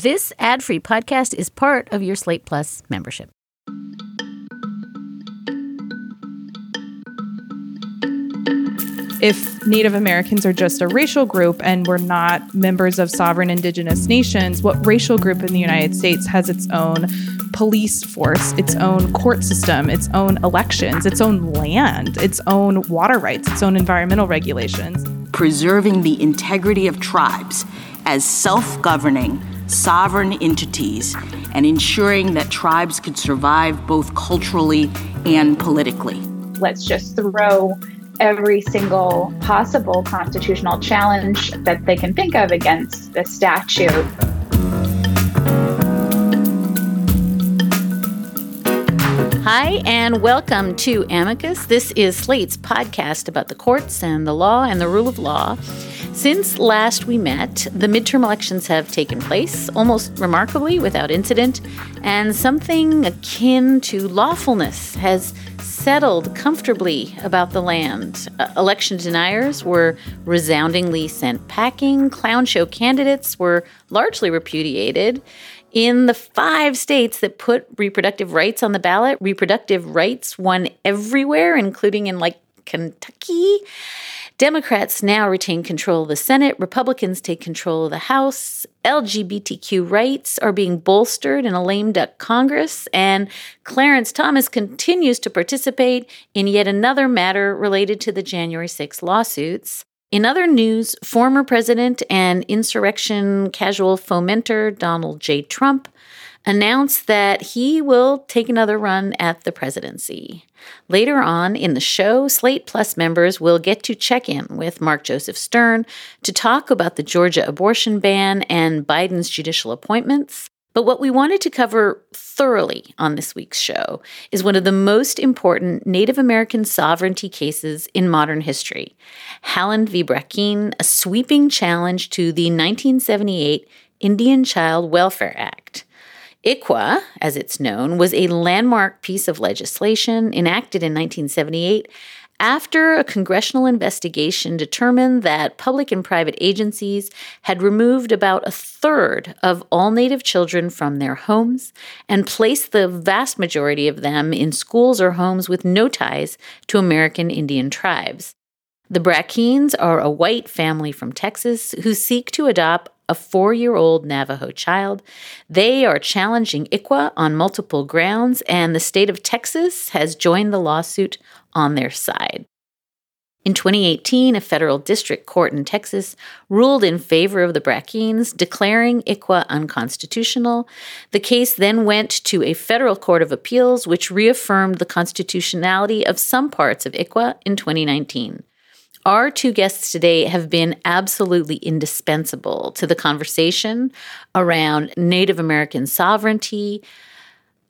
This ad free podcast is part of your Slate Plus membership. if Native Americans are just a racial group and we're not members of sovereign indigenous nations, what racial group in the United States has its own police force, its own court system, its own elections, its own land, its own water rights, its own environmental regulations? Preserving the integrity of tribes as self governing, sovereign entities and ensuring that tribes could survive both culturally and politically. Let's just throw every single possible constitutional challenge that they can think of against the statute. Hi, and welcome to Amicus. This is Slate's podcast about the courts and the law and the rule of law. Since last we met, the midterm elections have taken place, almost remarkably without incident, and something akin to lawfulness has settled comfortably about the land. Uh, election deniers were resoundingly sent packing, clown show candidates were largely repudiated. In the five states that put reproductive rights on the ballot, reproductive rights won everywhere, including in like Kentucky. Democrats now retain control of the Senate, Republicans take control of the House, LGBTQ rights are being bolstered in a lame duck Congress, and Clarence Thomas continues to participate in yet another matter related to the January 6 lawsuits. In other news, former president and insurrection casual fomenter Donald J. Trump announced that he will take another run at the presidency. Later on in the show, Slate Plus members will get to check in with Mark Joseph Stern to talk about the Georgia abortion ban and Biden's judicial appointments. But what we wanted to cover thoroughly on this week's show is one of the most important Native American sovereignty cases in modern history Haaland v. Brackeen, a sweeping challenge to the 1978 Indian Child Welfare Act. ICWA, as it's known, was a landmark piece of legislation enacted in 1978 after a congressional investigation determined that public and private agencies had removed about a third of all Native children from their homes and placed the vast majority of them in schools or homes with no ties to American Indian tribes. The Brackeens are a white family from Texas who seek to adopt a four year old Navajo child. They are challenging ICWA on multiple grounds, and the state of Texas has joined the lawsuit on their side. In 2018, a federal district court in Texas ruled in favor of the Brackeens, declaring ICWA unconstitutional. The case then went to a federal court of appeals, which reaffirmed the constitutionality of some parts of ICWA in 2019. Our two guests today have been absolutely indispensable to the conversation around Native American sovereignty,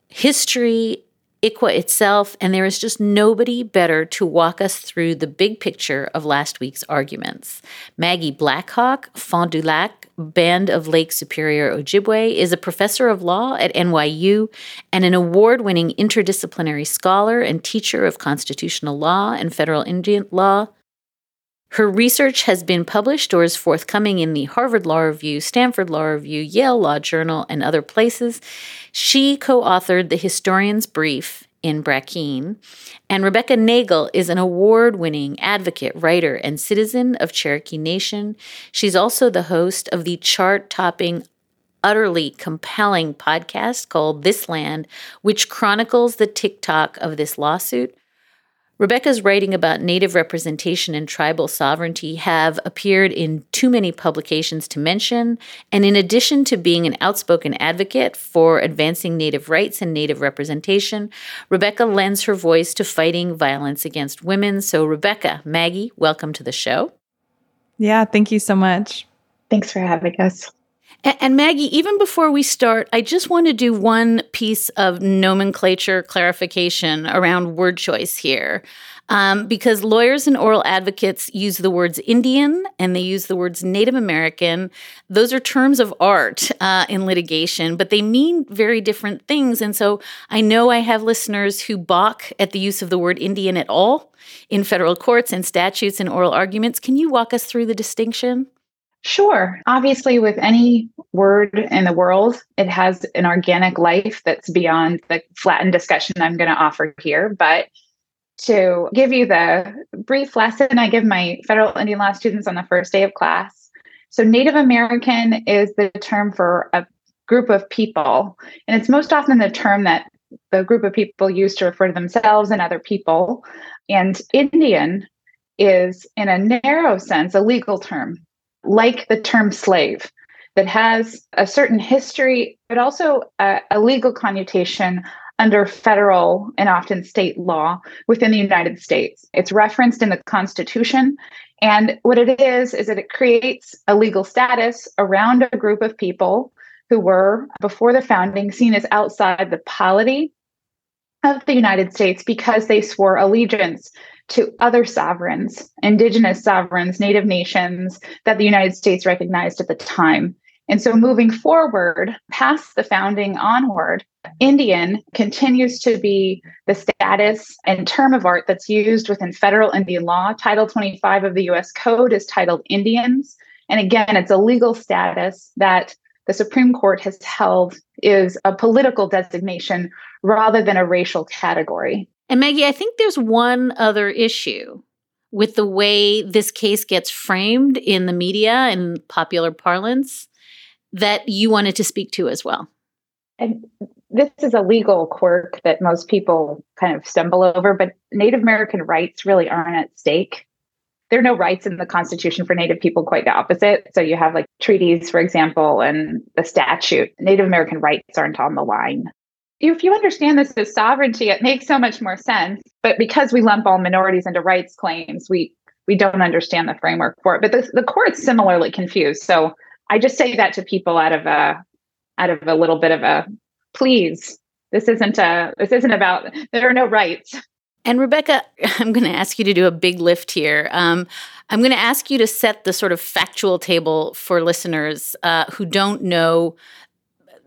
history, ICWA itself, and there is just nobody better to walk us through the big picture of last week's arguments. Maggie Blackhawk, Fond du Lac, Band of Lake Superior Ojibwe, is a professor of law at NYU and an award winning interdisciplinary scholar and teacher of constitutional law and federal Indian law. Her research has been published or is forthcoming in the Harvard Law Review, Stanford Law Review, Yale Law Journal, and other places. She co authored The Historian's Brief in Brackeen. And Rebecca Nagle is an award winning advocate, writer, and citizen of Cherokee Nation. She's also the host of the chart topping utterly compelling podcast called This Land, which chronicles the tick-tock of this lawsuit. Rebecca's writing about Native representation and tribal sovereignty have appeared in too many publications to mention, and in addition to being an outspoken advocate for advancing Native rights and Native representation, Rebecca lends her voice to fighting violence against women. So, Rebecca, Maggie, welcome to the show. Yeah, thank you so much. Thanks for having us. And, Maggie, even before we start, I just want to do one piece of nomenclature clarification around word choice here. Um, because lawyers and oral advocates use the words Indian and they use the words Native American. Those are terms of art uh, in litigation, but they mean very different things. And so I know I have listeners who balk at the use of the word Indian at all in federal courts and statutes and oral arguments. Can you walk us through the distinction? Sure. Obviously, with any word in the world, it has an organic life that's beyond the flattened discussion I'm going to offer here. But to give you the brief lesson I give my federal Indian law students on the first day of class. So, Native American is the term for a group of people, and it's most often the term that the group of people use to refer to themselves and other people. And Indian is, in a narrow sense, a legal term like the term slave, that has a certain history, but also a, a legal connotation under federal and often state law within the United States. It's referenced in the Constitution. And what it is, is that it creates a legal status around a group of people who were, before the founding, seen as outside the polity of the United States because they swore allegiance to other sovereigns, indigenous sovereigns, native nations that the United States recognized at the time. And so moving forward, past the founding onward, Indian continues to be the status and term of art that's used within federal Indian law. Title 25 of the US Code is titled Indians. And again, it's a legal status that the Supreme Court has held is a political designation rather than a racial category. And Maggie, I think there's one other issue with the way this case gets framed in the media and popular parlance that you wanted to speak to as well. And this is a legal quirk that most people kind of stumble over, but Native American rights really aren't at stake. There are no rights in the Constitution for Native people, quite the opposite. So you have like treaties, for example, and the statute. Native American rights aren't on the line if you understand this as sovereignty, it makes so much more sense. But because we lump all minorities into rights claims, we we don't understand the framework for it. But the, the court's similarly confused. So I just say that to people out of a out of a little bit of a please. This isn't a this isn't about there are no rights. And Rebecca, I'm going to ask you to do a big lift here. Um, I'm going to ask you to set the sort of factual table for listeners uh, who don't know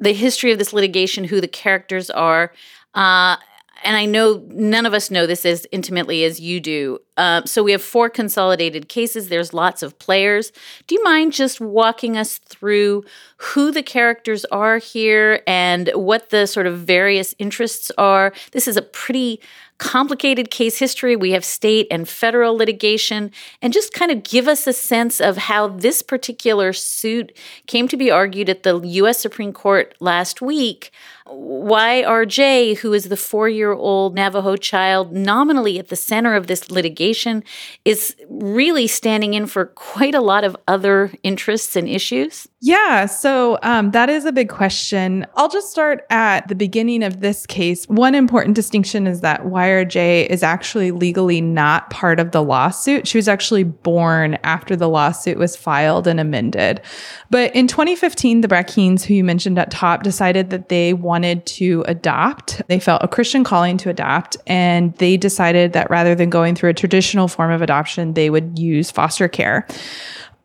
the history of this litigation, who the characters are. Uh, and I know none of us know this as intimately as you do. Uh, so we have four consolidated cases. There's lots of players. Do you mind just walking us through who the characters are here and what the sort of various interests are? This is a pretty complicated case history. We have state and federal litigation, and just kind of give us a sense of how this particular suit came to be argued at the U.S. Supreme Court last week. YRJ, who is the four year old Navajo child nominally at the center of this litigation, is really standing in for quite a lot of other interests and issues? Yeah, so um, that is a big question. I'll just start at the beginning of this case. One important distinction is that YRJ is actually legally not part of the lawsuit. She was actually born after the lawsuit was filed and amended. But in 2015, the Brackeens, who you mentioned at top, decided that they wanted to adopt. They felt a Christian calling to adopt, and they decided that rather than going through a traditional form of adoption, they would use foster care.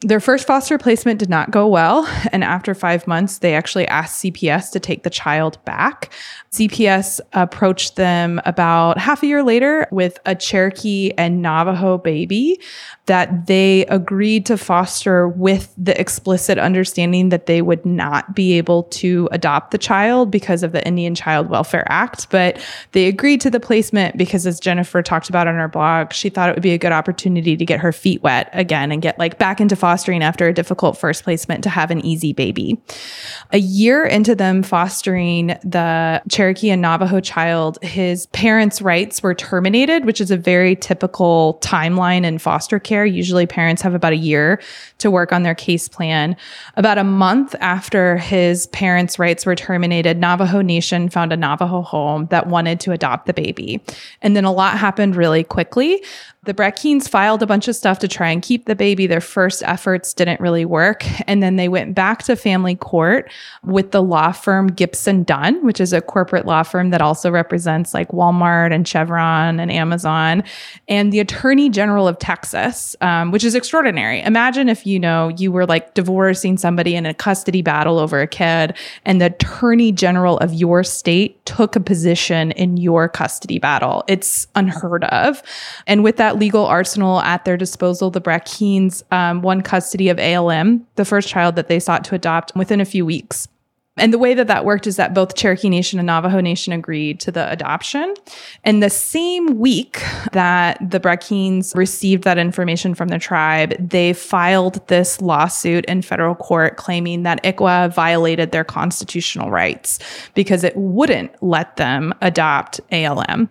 Their first foster placement did not go well. And after five months, they actually asked CPS to take the child back. CPS approached them about half a year later with a Cherokee and Navajo baby that they agreed to foster with the explicit understanding that they would not be able to adopt the child because of the Indian Child Welfare Act. But they agreed to the placement because, as Jennifer talked about on her blog, she thought it would be a good opportunity to get her feet wet again and get like back into fostering after a difficult first placement to have an easy baby. A year into them fostering the Cherokee and Navajo child, his parents' rights were terminated, which is a very typical timeline in foster care. Usually, parents have about a year to work on their case plan. About a month after his parents' rights were terminated, Navajo Nation found a Navajo home that wanted to adopt the baby. And then a lot happened really quickly. The Brackeens filed a bunch of stuff to try and keep the baby. Their first efforts didn't really work. And then they went back to family court with the law firm Gibson Dunn, which is a corporate law firm that also represents like Walmart and Chevron and Amazon, and the Attorney General of Texas, um, which is extraordinary. Imagine if you know you were like divorcing somebody in a custody battle over a kid, and the Attorney General of your state took a position in your custody battle. It's unheard of. And with that legal arsenal at their disposal, the Brackeens um, won custody of ALM, the first child that they sought to adopt, within a few weeks. And the way that that worked is that both Cherokee Nation and Navajo Nation agreed to the adoption. And the same week that the Brackeens received that information from the tribe, they filed this lawsuit in federal court claiming that ICWA violated their constitutional rights because it wouldn't let them adopt ALM.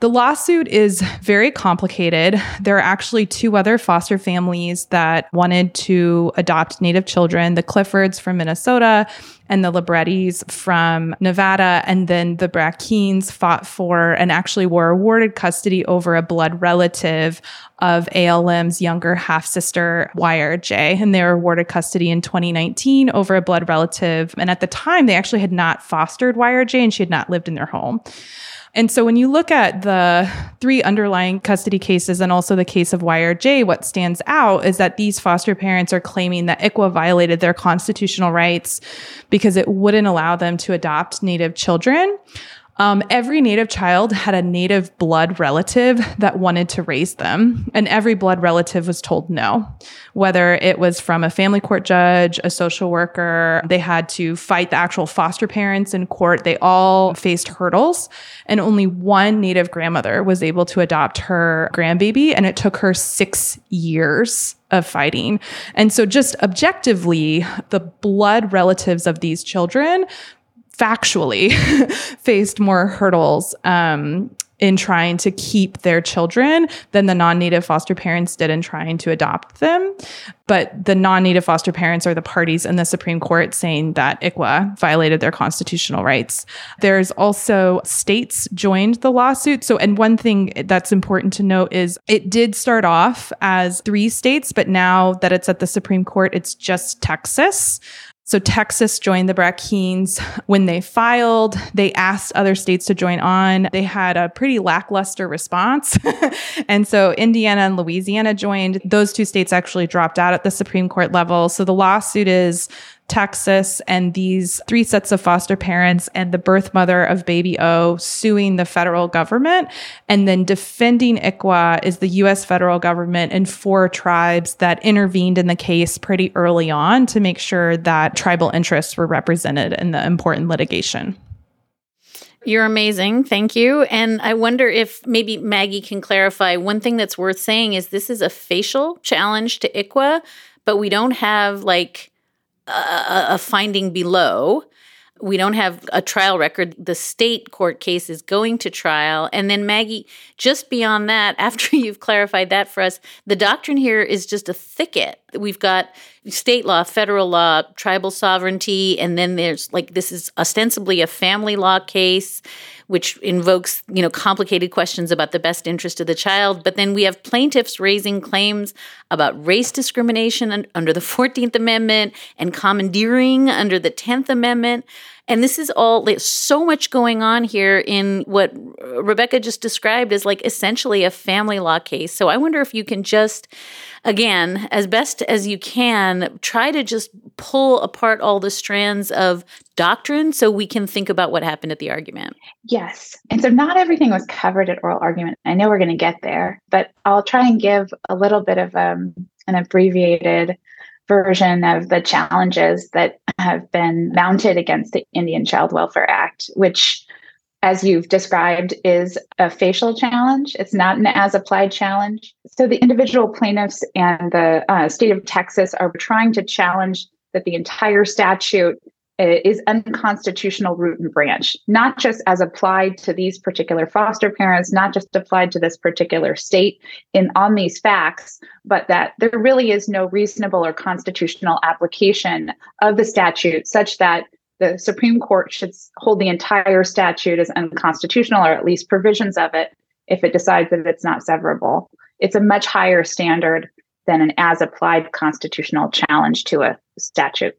The lawsuit is very complicated. There are actually two other foster families that wanted to adopt Native children the Cliffords from Minnesota and the Librettis from Nevada. And then the Brackeens fought for and actually were awarded custody over a blood relative of ALM's younger half sister, YRJ. And they were awarded custody in 2019 over a blood relative. And at the time, they actually had not fostered YRJ and she had not lived in their home. And so when you look at the three underlying custody cases and also the case of YRJ, what stands out is that these foster parents are claiming that ICWA violated their constitutional rights because it wouldn't allow them to adopt Native children. Um, every Native child had a Native blood relative that wanted to raise them, and every blood relative was told no. Whether it was from a family court judge, a social worker, they had to fight the actual foster parents in court. They all faced hurdles, and only one Native grandmother was able to adopt her grandbaby, and it took her six years of fighting. And so, just objectively, the blood relatives of these children factually faced more hurdles um, in trying to keep their children than the non-native foster parents did in trying to adopt them. But the non-native foster parents are the parties in the supreme court saying that ICWA violated their constitutional rights. There's also states joined the lawsuit. So and one thing that's important to note is it did start off as three states but now that it's at the supreme court it's just texas so Texas joined the Brackeens when they filed. They asked other states to join on. They had a pretty lackluster response. and so Indiana and Louisiana joined. Those two states actually dropped out at the Supreme Court level. So the lawsuit is Texas and these three sets of foster parents and the birth mother of baby O suing the federal government. And then defending ICWA is the US federal government and four tribes that intervened in the case pretty early on to make sure that tribal interests were represented in the important litigation. You're amazing. Thank you. And I wonder if maybe Maggie can clarify one thing that's worth saying is this is a facial challenge to ICWA, but we don't have like a, a finding below. We don't have a trial record. The state court case is going to trial. And then, Maggie, just beyond that, after you've clarified that for us, the doctrine here is just a thicket. We've got state law, federal law, tribal sovereignty, and then there's like this is ostensibly a family law case which invokes, you know, complicated questions about the best interest of the child. But then we have plaintiffs raising claims about race discrimination under the 14th Amendment and commandeering under the 10th Amendment. And this is all so much going on here in what Rebecca just described as like essentially a family law case. So I wonder if you can just again, as best as you can, try to just pull apart all the strands of doctrine so we can think about what happened at the argument. Yes. And so not everything was covered at oral argument. I know we're going to get there, but I'll try and give a little bit of um, an abbreviated version of the challenges that have been mounted against the Indian Child Welfare Act, which, as you've described, is a facial challenge. It's not an as applied challenge. So the individual plaintiffs and the uh, state of Texas are trying to challenge that the entire statute Uh, is unconstitutional root and branch, not just as applied to these particular foster parents, not just applied to this particular state in on these facts, but that there really is no reasonable or constitutional application of the statute such that the Supreme Court should hold the entire statute as unconstitutional or at least provisions of it if it decides that it's not severable. It's a much higher standard than an as applied constitutional challenge to a statute.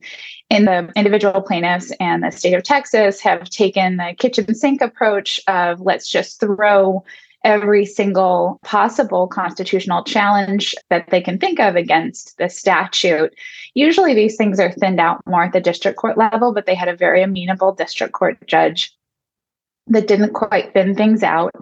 And the individual plaintiffs and the state of Texas have taken the kitchen sink approach of let's just throw every single possible constitutional challenge that they can think of against the statute. Usually these things are thinned out more at the district court level, but they had a very amenable district court judge that didn't quite thin things out.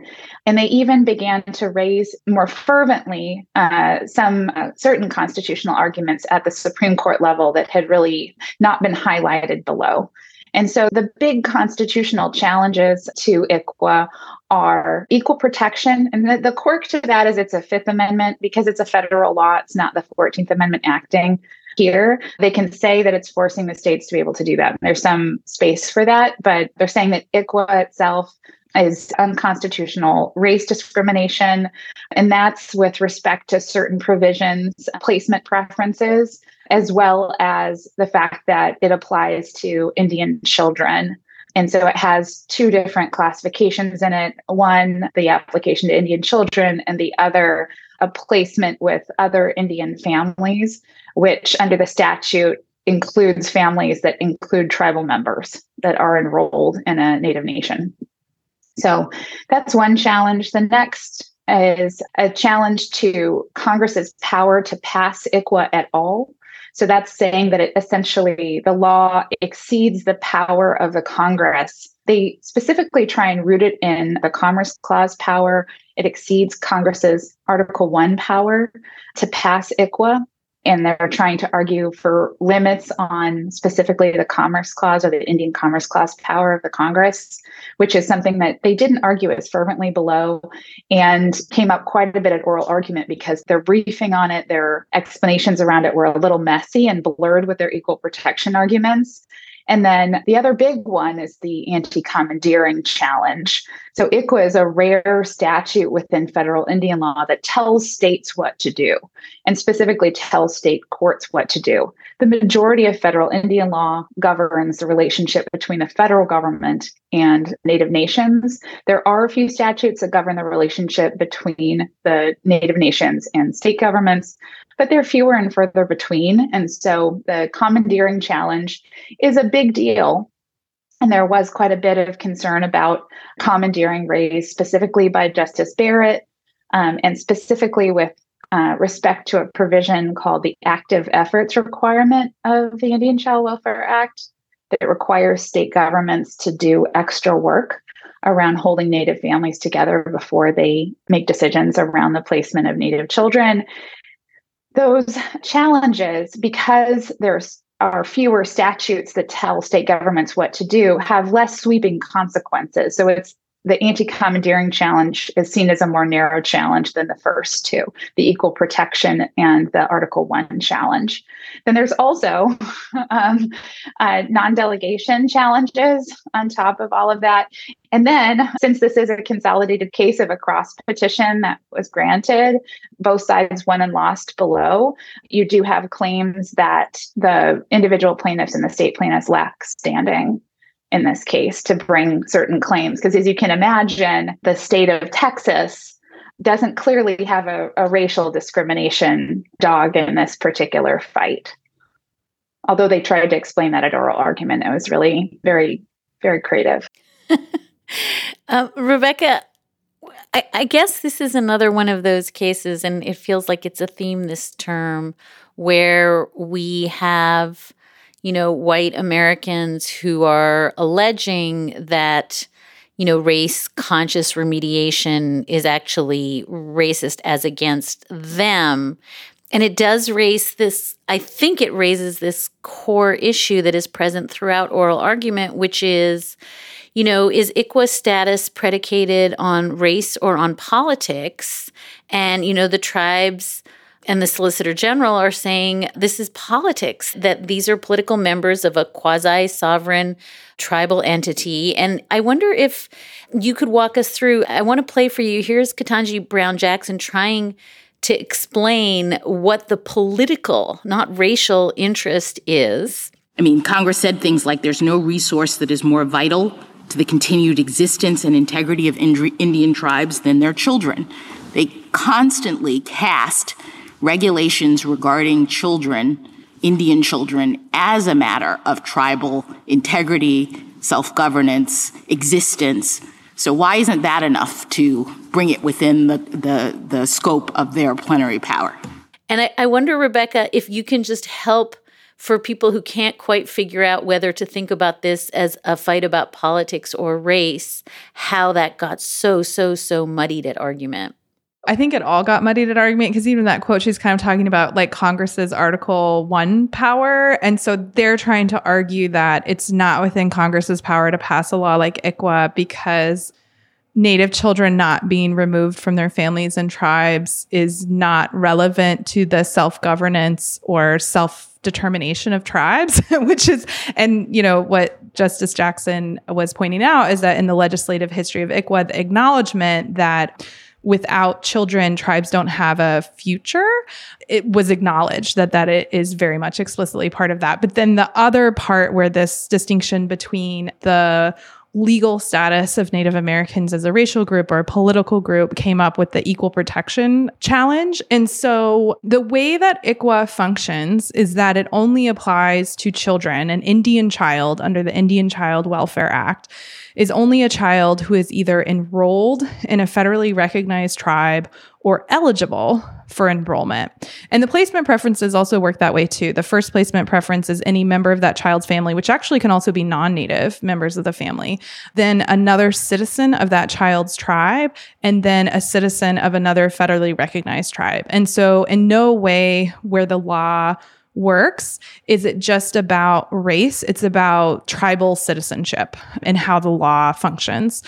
And they even began to raise more fervently uh, some uh, certain constitutional arguments at the Supreme Court level that had really not been highlighted below. And so the big constitutional challenges to ICWA are equal protection. And the, the quirk to that is it's a Fifth Amendment because it's a federal law, it's not the 14th Amendment acting here. They can say that it's forcing the states to be able to do that. There's some space for that, but they're saying that ICWA itself is unconstitutional race discrimination, and that's with respect to certain provisions, placement preferences, as well as the fact that it applies to Indian children. And so it has two different classifications in it one, the application to Indian children, and the other, a placement with other Indian families, which under the statute includes families that include tribal members that are enrolled in a Native nation. So that's one challenge. The next is a challenge to Congress's power to pass ICWA at all. So that's saying that it essentially the law exceeds the power of the Congress. They specifically try and root it in the Commerce Clause power. It exceeds Congress's Article 1 power to pass ICWA and they're trying to argue for limits on specifically the Commerce Clause or the Indian Commerce Clause power of the Congress, which is something that they didn't argue as fervently below and came up quite a bit at oral argument because their briefing on it, their explanations around it were a little messy and blurred with their equal protection arguments. And then the other big one is the anti commandeering challenge. So ICWA is a rare statute within federal Indian law that tells states what to do and specifically tells state courts what to do. The majority of federal Indian law governs the relationship between the federal government and Native nations. There are a few statutes that govern the relationship between the Native nations and state governments, but they're fewer and further between. And so the commandeering challenge is a big deal and there was quite a bit of concern about commandeering raised specifically by Justice Barrett um, and specifically with uh, respect to a provision called the active efforts requirement of the Indian Child Welfare Act that requires state governments to do extra work around holding Native families together before they make decisions around the placement of Native children. Those challenges, because there's are fewer statutes that tell state governments what to do have less sweeping consequences. So it's the anti-commandeering challenge is seen as a more narrow challenge than the first two, the equal protection and the Article One challenge. Then there's also um, uh, non-delegation challenges on top of all of that. And then, since this is a consolidated case of a cross petition that was granted, both sides won and lost below, you do have claims that the individual plaintiffs and the state plaintiffs lack standing in this case to bring certain claims. Because as you can imagine, the state of Texas doesn't clearly have a, a, racial discrimination dog in this particular fight. Although they tried to explain that at oral argument, it was really very, very creative. uh, Rebecca, I, I guess this is another one of those cases, and it feels like it's a theme this term where we have you know, white Americans who are alleging that, you know, race conscious remediation is actually racist as against them. And it does raise this, I think it raises this core issue that is present throughout oral argument, which is, you know, is ICWA status predicated on race or on politics? And, you know, the tribes and the Solicitor General are saying this is politics, that these are political members of a quasi sovereign tribal entity. And I wonder if you could walk us through. I want to play for you. Here's Ketanji Brown Jackson trying to explain what the political, not racial interest is. I mean, Congress said things like there's no resource that is more vital to the continued existence and integrity of Indian tribes than their children. They constantly cast regulations regarding children, Indian children, as a matter of tribal integrity, self governance, existence. So, why isn't that enough to bring it within the, the, the scope of their plenary power? And I, I wonder, Rebecca, if you can just help for people who can't quite figure out whether to think about this as a fight about politics or race, how that got so, so, so muddied at argument. I think it all got muddied at argument because even that quote, she's kind of talking about like Congress's Article 1 power. And so they're trying to argue that it's not within Congress's power to pass a law like ICWA because Native children not being removed from their families and tribes is not relevant to the self governance or self determination of tribes, which is, and you know, what Justice Jackson was pointing out is that in the legislative history of ICWA, the acknowledgement that without children tribes don't have a future. It was acknowledged that that it is very much explicitly part of that. But then the other part where this distinction between the legal status of Native Americans as a racial group or a political group came up with the equal protection challenge. And so the way that ICWA functions is that it only applies to children, an Indian child under the Indian Child Welfare Act is only a child who is either enrolled in a federally recognized tribe or eligible for enrollment. And the placement preferences also work that way too. The first placement preference is any member of that child's family, which actually can also be non native members of the family, then another citizen of that child's tribe, and then a citizen of another federally recognized tribe. And so, in no way where the law works? Is it just about race? It's about tribal citizenship and how the law functions.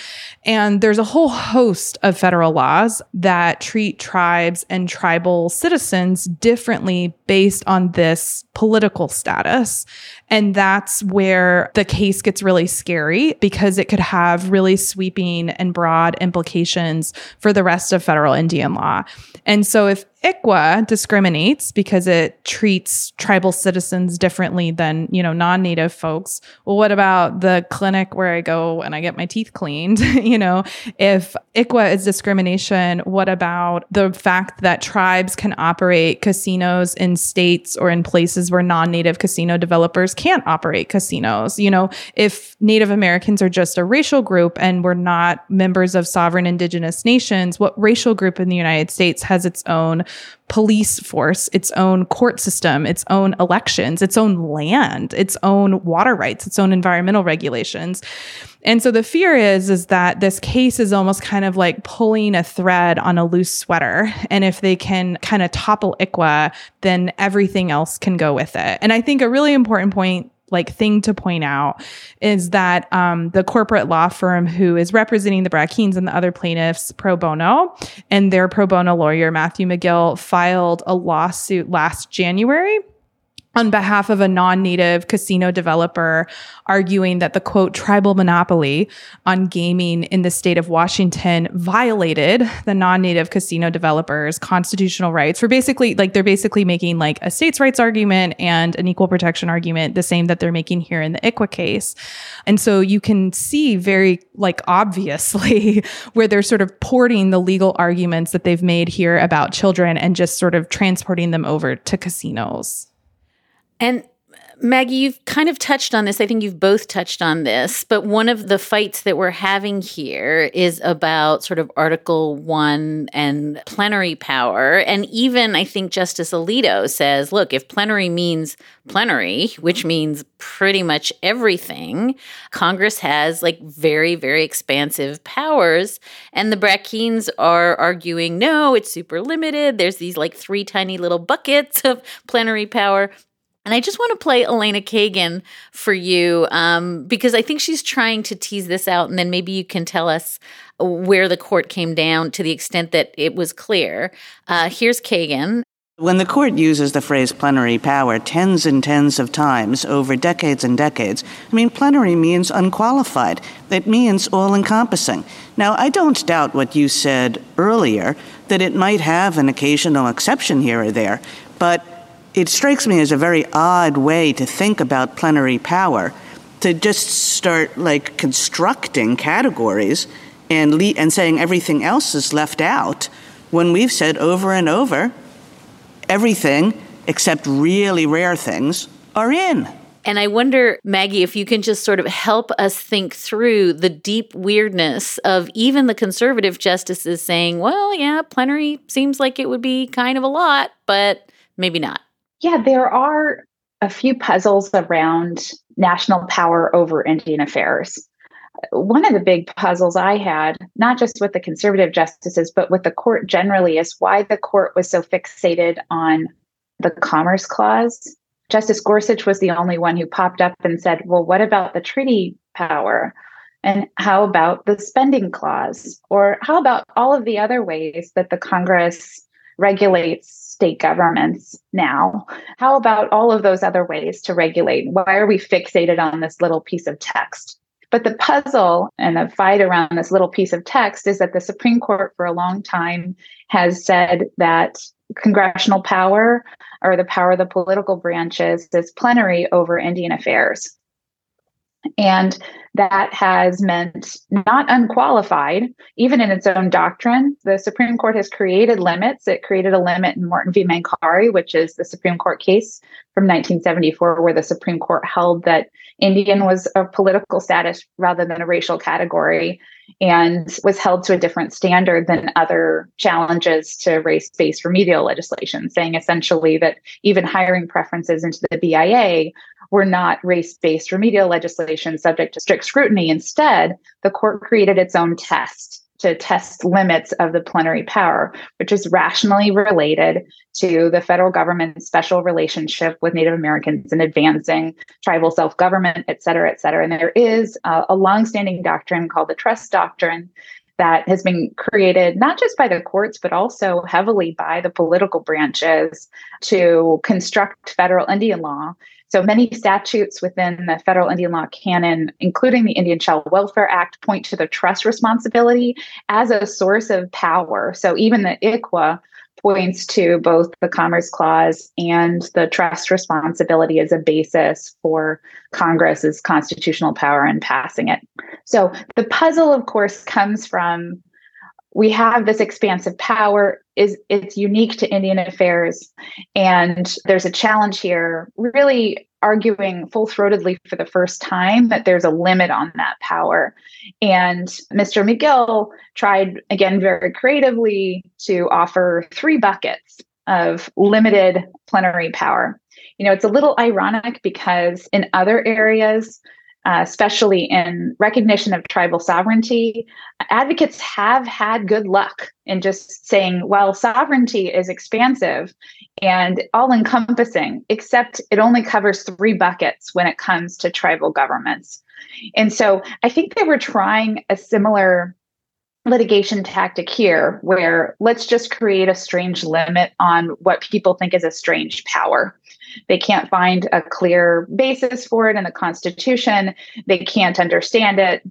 And there's a whole host of federal laws that treat tribes and tribal citizens differently based on this political status. And that's where the case gets really scary because it could have really sweeping and broad implications for the rest of federal Indian law. And so if ICWA discriminates because it treats tribal citizens differently than, you know, non-native folks. Well, what about the clinic where I go and I get my teeth cleaned? you know, if ICWA is discrimination, what about the fact that tribes can operate casinos in states or in places where non-native casino developers can't operate casinos? You know, if Native Americans are just a racial group and we're not members of sovereign indigenous nations, what racial group in the United States has its own police force, its own court system, its own elections, its own land, its own water rights, its own environmental regulations. And so the fear is is that this case is almost kind of like pulling a thread on a loose sweater. And if they can kind of topple ICWA, then everything else can go with it. And I think a really important point like thing to point out is that um, the corporate law firm who is representing the Brackeens and the other plaintiffs pro bono and their pro bono lawyer Matthew McGill filed a lawsuit last January on behalf of a non-native casino developer arguing that the quote tribal monopoly on gaming in the state of Washington violated the non-native casino developers constitutional rights for basically like they're basically making like a states rights argument and an equal protection argument the same that they're making here in the ICWA case. And so you can see very like obviously where they're sort of porting the legal arguments that they've made here about children and just sort of transporting them over to casinos. And uh, Maggie, you've kind of touched on this. I think you've both touched on this, but one of the fights that we're having here is about sort of Article 1 and plenary power. And even I think Justice Alito says, look, if plenary means plenary, which means pretty much everything, Congress has like very, very expansive powers. And the Brackeens are arguing, no, it's super limited. There's these like three tiny little buckets of plenary power. And I just want to play Elena Kagan for you um, because I think she's trying to tease this out, and then maybe you can tell us where the court came down to the extent that it was clear. Uh, here's Kagan. When the court uses the phrase plenary power tens and tens of times over decades and decades, I mean, plenary means unqualified. It means all encompassing. Now, I don't doubt what you said earlier, that it might have an occasional exception here or there, but it strikes me as a very odd way to think about plenary power to just start like constructing categories and le- and saying everything else is left out when we've said over and over everything except really rare things are in. And I wonder, Maggie, if you can just sort of help us think through the deep weirdness of even the conservative justices saying, well, yeah, plenary seems like it would be kind of a lot, but maybe not yeah, there are a few puzzles around national power over Indian affairs. One of the big puzzles I had, not just with the conservative justices, but with the court generally, is why the court was so fixated on the Commerce Clause. Justice Gorsuch was the only one who popped up and said, Well, what about the treaty power? And how about the spending clause? Or how about all of the other ways that the Congress regulates state governments now? How about all of those other ways to regulate? Why are we fixated on this little piece of text? But the puzzle and the fight around this little piece of text is that the Supreme Court for a long time has said that congressional power or the power of the political branches is plenary over Indian affairs. And that has meant not unqualified, even in its own doctrine. The Supreme Court has created limits. It created a limit in Morton v. Mancari, which is the Supreme Court case from 1974, where the Supreme Court held that Indian was a political status rather than a racial category and was held to a different standard than other challenges to race based remedial legislation, saying essentially that even hiring preferences into the BIA were not race based remedial legislation subject to strict scrutiny. Instead, the court created its own test to test limits of the plenary power, which is rationally related to the federal government's special relationship with Native Americans and advancing tribal self government, et cetera, et cetera. And there is a, a longstanding doctrine called the trust doctrine that has been created not just by the courts, but also heavily by the political branches to construct federal Indian law so many statutes within the federal Indian law canon, including the Indian Child Welfare Act, point to the trust responsibility as a source of power. So even the ICWA points to both the Commerce Clause and the trust responsibility as a basis for Congress's constitutional power in passing it. So the puzzle, of course, comes from we have this expansive power is it's unique to indian affairs. And there's a challenge here really arguing full-throatedly for the first time that there's a limit on that power. And mr mcgill tried again very creatively to offer three buckets of limited plenary power. You know it's a little ironic because in other areas uh, especially in recognition of tribal sovereignty, advocates have had good luck in just saying, well, sovereignty is expansive and all encompassing, except it only covers three buckets when it comes to tribal governments. And so I think they were trying a similar litigation tactic here where let's just create a strange limit on what people think is a strange power they can't find a clear basis for it in the Constitution. They can't understand it.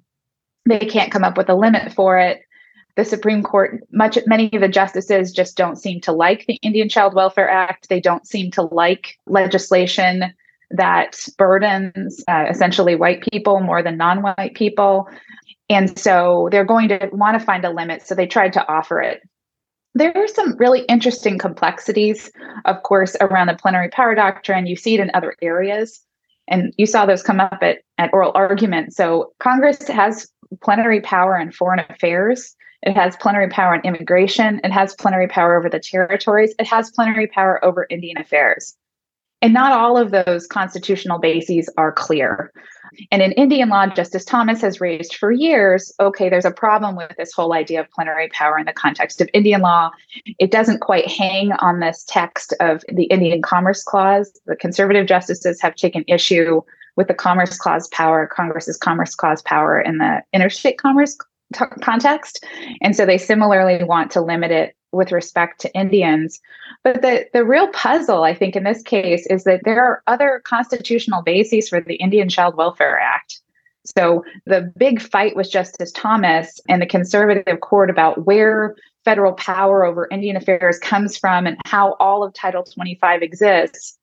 They can't come up with a limit for it. The Supreme Court, much many of the justices just don't seem to like the Indian Child Welfare Act. They don't seem to like legislation that burdens uh, essentially white people more than non-white people. And so they're going to want to find a limit. So they tried to offer it there are some really interesting complexities, of course, around the plenary power doctrine. You see it in other areas, and you saw those come up at, at oral argument. So, Congress has plenary power in foreign affairs, it has plenary power in immigration, it has plenary power over the territories, it has plenary power over Indian affairs. And not all of those constitutional bases are clear. And in Indian law, Justice Thomas has raised for years okay, there's a problem with this whole idea of plenary power in the context of Indian law. It doesn't quite hang on this text of the Indian Commerce Clause. The conservative justices have taken issue with the Commerce Clause power, Congress's Commerce Clause power in the interstate commerce t- context. And so they similarly want to limit it with respect to Indians. But the, the real puzzle, I think, in this case is that there are other constitutional bases for the Indian Child Welfare Act. So the big fight with Justice Thomas and the conservative court about where federal power over Indian affairs comes from and how all of Title 25 exists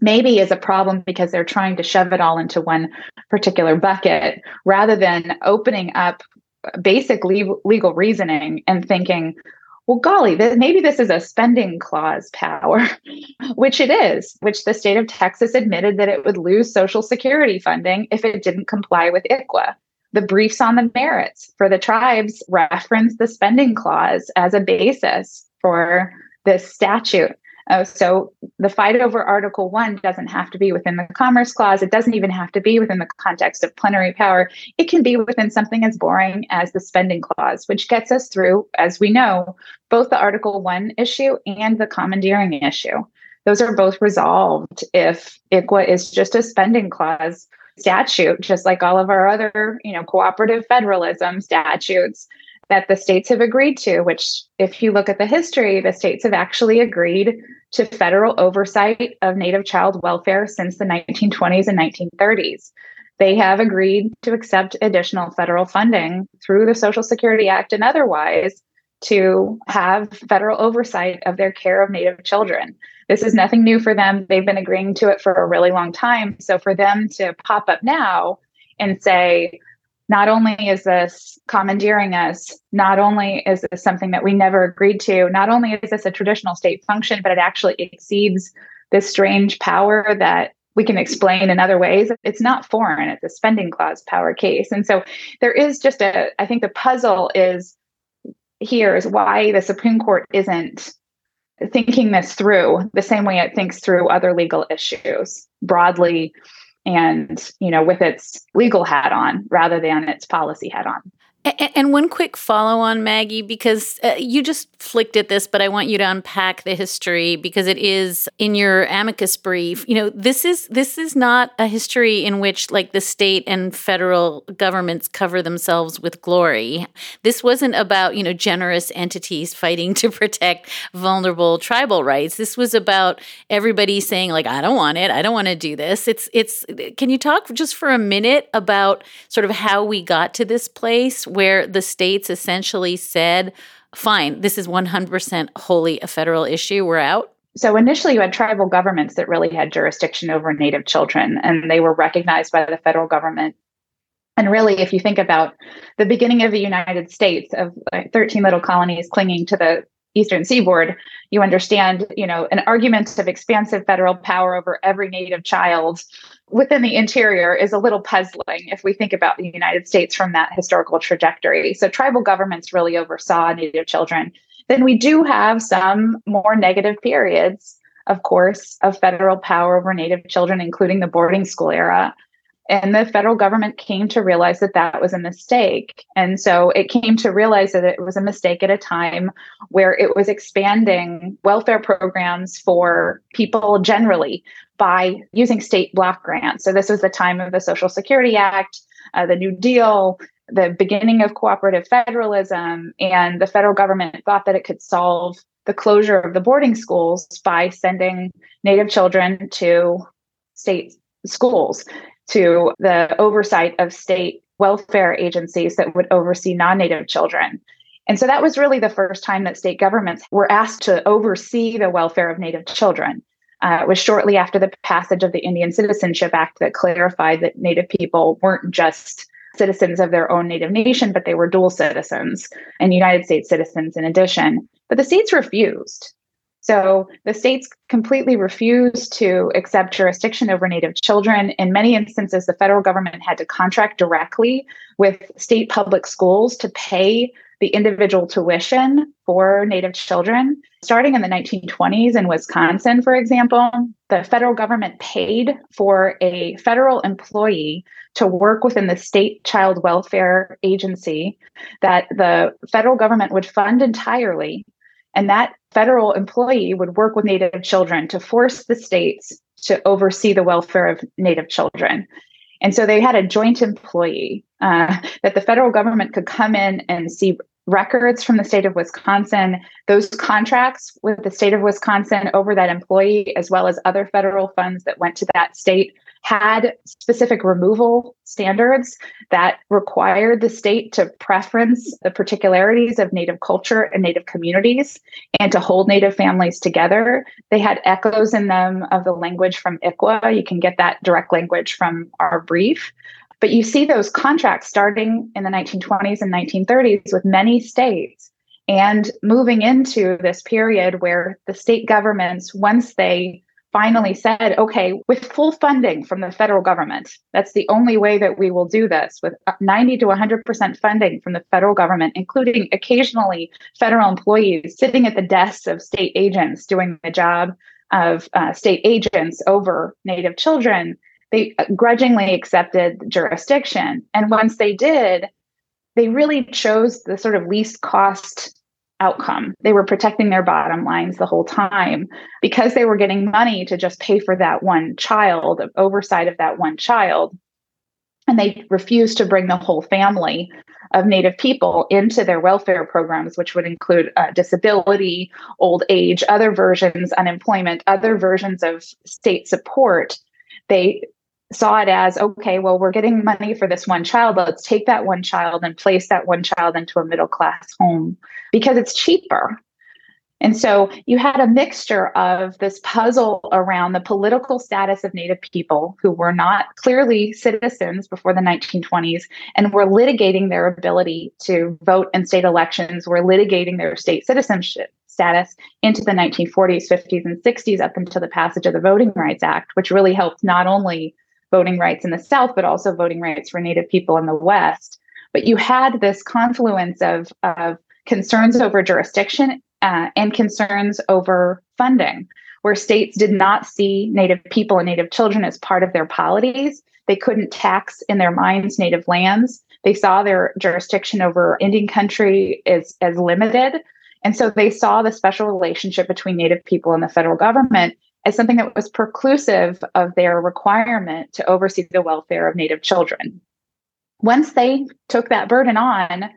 maybe is a problem because they're trying to shove it all into one particular bucket rather than opening up basic legal, legal reasoning and thinking well, golly, maybe this is a spending clause power, which it is, which the state of Texas admitted that it would lose Social Security funding if it didn't comply with ICWA. The briefs on the merits for the tribes reference the spending clause as a basis for this statute. Uh, so the fight over Article 1 doesn't have to be within the Commerce Clause. It doesn't even have to be within the context of plenary power. It can be within something as boring as the Spending Clause, which gets us through, as we know, both the Article 1 issue and the commandeering issue. Those are both resolved if ICWA is just a spending clause statute, just like all of our other, you know, cooperative federalism statutes that the states have agreed to, which, if you look at the history, the states have actually agreed to federal oversight of Native child welfare since the 1920s and 1930s. They have agreed to accept additional federal funding through the Social Security Act and otherwise to have federal oversight of their care of Native children. This is nothing new for them. They've been agreeing to it for a really long time. So for them to pop up now and say, not only is this commandeering us, not only is this something that we never agreed to, not only is this a traditional state function, but it actually exceeds this strange power that we can explain in other ways. It's not foreign, it's a spending clause power case. And so there is just a, I think the puzzle is here is why the Supreme Court isn't thinking this through the same way it thinks through other legal issues broadly and you know with its legal hat on rather than its policy hat on and one quick follow on, Maggie, because uh, you just flicked at this, but I want you to unpack the history because it is in your amicus brief. You know, this is this is not a history in which like the state and federal governments cover themselves with glory. This wasn't about you know generous entities fighting to protect vulnerable tribal rights. This was about everybody saying like, I don't want it, I don't want to do this. It's it's. Can you talk just for a minute about sort of how we got to this place? Where the states essentially said, fine, this is 100% wholly a federal issue, we're out? So initially, you had tribal governments that really had jurisdiction over Native children, and they were recognized by the federal government. And really, if you think about the beginning of the United States, of 13 little colonies clinging to the eastern seaboard, you understand, you know, an argument of expansive federal power over every Native child within the interior is a little puzzling if we think about the United States from that historical trajectory. So tribal governments really oversaw Native children. Then we do have some more negative periods, of course, of federal power over Native children, including the boarding school era. And the federal government came to realize that that was a mistake. And so it came to realize that it was a mistake at a time where it was expanding welfare programs for people generally by using state block grants. So this was the time of the Social Security Act, uh, the New Deal, the beginning of cooperative federalism, and the federal government thought that it could solve the closure of the boarding schools by sending Native children to state schools, to the oversight of state welfare agencies that would oversee non Native children. And so that was really the first time that state governments were asked to oversee the welfare of Native children. Uh, it was shortly after the passage of the Indian Citizenship Act that clarified that Native people weren't just citizens of their own native nation, but they were dual citizens and United States citizens in addition. But the states refused. So the states completely refused to accept jurisdiction over Native children. In many instances, the federal government had to contract directly with state public schools to pay the individual tuition for Native children. Starting in the 1920s in Wisconsin, for example, the federal government paid for a federal employee to work within the state child welfare agency that the federal government would fund entirely. And that federal employee would work with Native children to force the states to oversee the welfare of Native children. And so they had a joint employee uh, that the federal government could come in and see records from the state of Wisconsin, those contracts with the state of Wisconsin over that employee, as well as other federal funds that went to that state, had specific removal standards that required the state to preference the particularities of Native culture and Native communities and to hold Native families together. They had echoes in them of the language from ICWA. You can get that direct language from our brief. But you see those contracts starting in the 1920s and 1930s with many states and moving into this period where the state governments, once they finally said, okay, with full funding from the federal government, that's the only way that we will do this with 90 to 100% funding from the federal government, including occasionally federal employees sitting at the desks of state agents doing the job of uh, state agents over Native children. They grudgingly accepted jurisdiction. And once they did, they really chose the sort of least cost outcome. They were protecting their bottom lines the whole time because they were getting money to just pay for that one child, oversight of that one child. And they refused to bring the whole family of Native people into their welfare programs, which would include uh, disability, old age, other versions, unemployment, other versions of state support. They saw it as okay, well, we're getting money for this one child. Let's take that one child and place that one child into a middle class home because it's cheaper. And so you had a mixture of this puzzle around the political status of Native people who were not clearly citizens before the 1920s and were litigating their ability to vote in state elections, were litigating their state citizenship status into the 1940s, 50s, and 60s up until the passage of the Voting Rights Act, which really helped not only voting rights in the South, but also voting rights for Native people in the West. But you had this confluence of, of concerns over jurisdiction uh, and concerns over funding, where states did not see Native people and Native children as part of their polities. They couldn't tax in their minds Native lands. They saw their jurisdiction over Indian country as, as limited. And so they saw the special relationship between Native people and the federal government as something that was preclusive of their requirement to oversee the welfare of Native children. Once they took that burden on,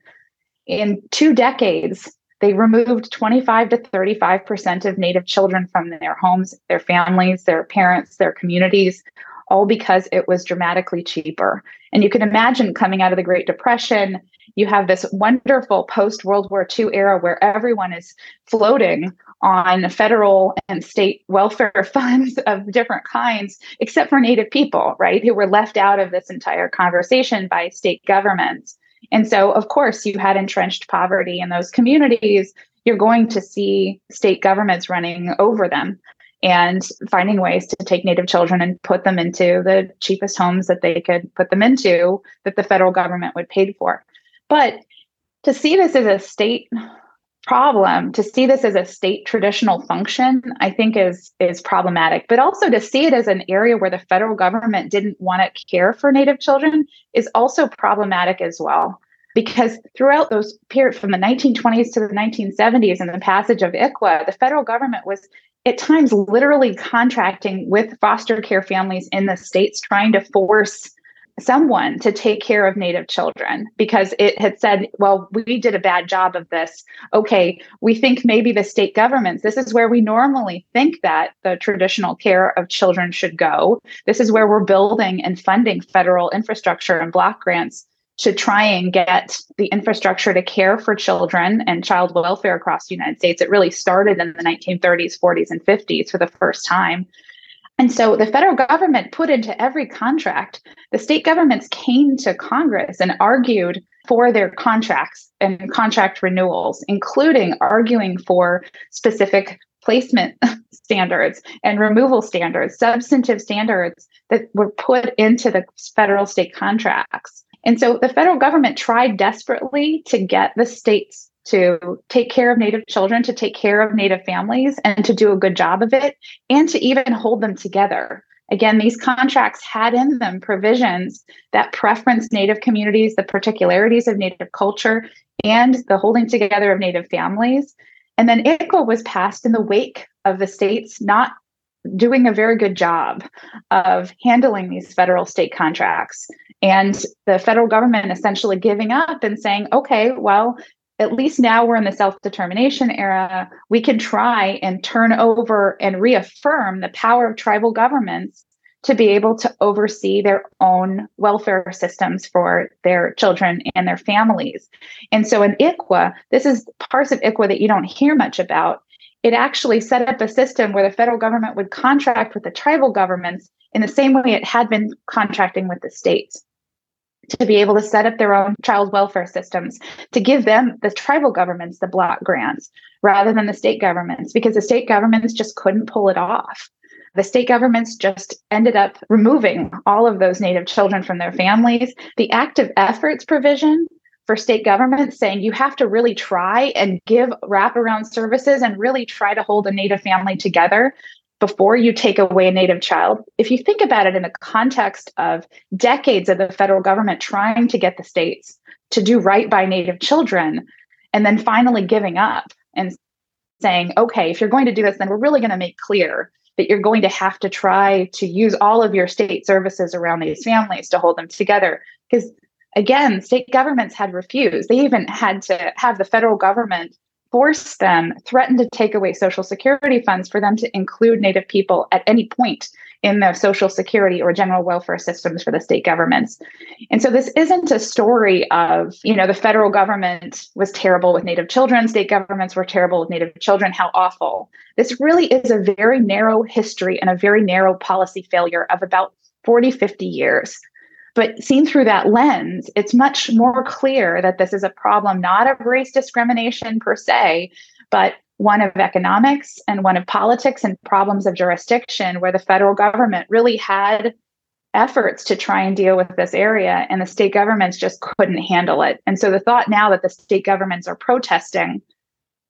in two decades, they removed 25 to 35% of Native children from their homes, their families, their parents, their communities, all because it was dramatically cheaper. And you can imagine coming out of the Great Depression, you have this wonderful post World War II era where everyone is floating on federal and state welfare funds of different kinds, except for Native people, right, who were left out of this entire conversation by state governments. And so, of course, you had entrenched poverty in those communities. You're going to see state governments running over them and finding ways to take Native children and put them into the cheapest homes that they could put them into that the federal government would pay for. But to see this as a state problem to see this as a state traditional function i think is is problematic but also to see it as an area where the federal government didn't want to care for native children is also problematic as well because throughout those periods from the 1920s to the 1970s and the passage of ICWA, the federal government was at times literally contracting with foster care families in the states trying to force someone to take care of native children because it had said well we did a bad job of this. Okay we think maybe the state governments this is where we normally think that the traditional care of children should go. This is where we're building and funding federal infrastructure and block grants to try and get the infrastructure to care for children and child welfare across the United States. It really started in the 1930s, 40s, and 50s for the first time. And so the federal government put into every contract, the state governments came to Congress and argued for their contracts and contract renewals, including arguing for specific placement standards and removal standards, substantive standards that were put into the federal state contracts. And so the federal government tried desperately to get the states to take care of Native children, to take care of Native families, and to do a good job of it, and to even hold them together. Again, these contracts had in them provisions that preference Native communities, the particularities of Native culture, and the holding together of Native families. And then ICWA was passed in the wake of the states not doing a very good job of handling these federal state contracts and the federal government essentially giving up and saying okay well at least now we're in the self determination era, we can try and turn over and reaffirm the power of tribal governments to be able to oversee their own welfare systems for their children and their families. And so in ICWA, this is parts of ICWA that you don't hear much about. It actually set up a system where the federal government would contract with the tribal governments in the same way it had been contracting with the states to be able to set up their own child welfare systems, to give them, the tribal governments, the block grants rather than the state governments, because the state governments just couldn't pull it off. the state governments just ended up removing all of those Native children from their families. The active efforts provision for state governments saying you have to really try and give wraparound services and really try to hold a Native family together before you take away a Native child. If you think about it in the context of decades of the federal government trying to get the states to do right by Native children, and then finally giving up and saying, okay, if you're going to do this, then we're really going to make clear that you're going to have to try to use all of your state services around these families to hold them together. Because again, state governments had refused. They even had to have the federal government force them, threaten to take away Social Security funds for them to include Native people at any point in the Social Security or general welfare systems for the state governments. And so this isn't a story of, you know, the federal government was terrible with Native children, state governments were terrible with Native children, how awful. This really is a very narrow history and a very narrow policy failure of about 40, 50 years. But seen through that lens, it's much more clear that this is a problem not of race discrimination per se, but one of economics and one of politics and problems of jurisdiction, where the federal government really had efforts to try and deal with this area, and the state governments just couldn't handle it. And so the thought now that the state governments are protesting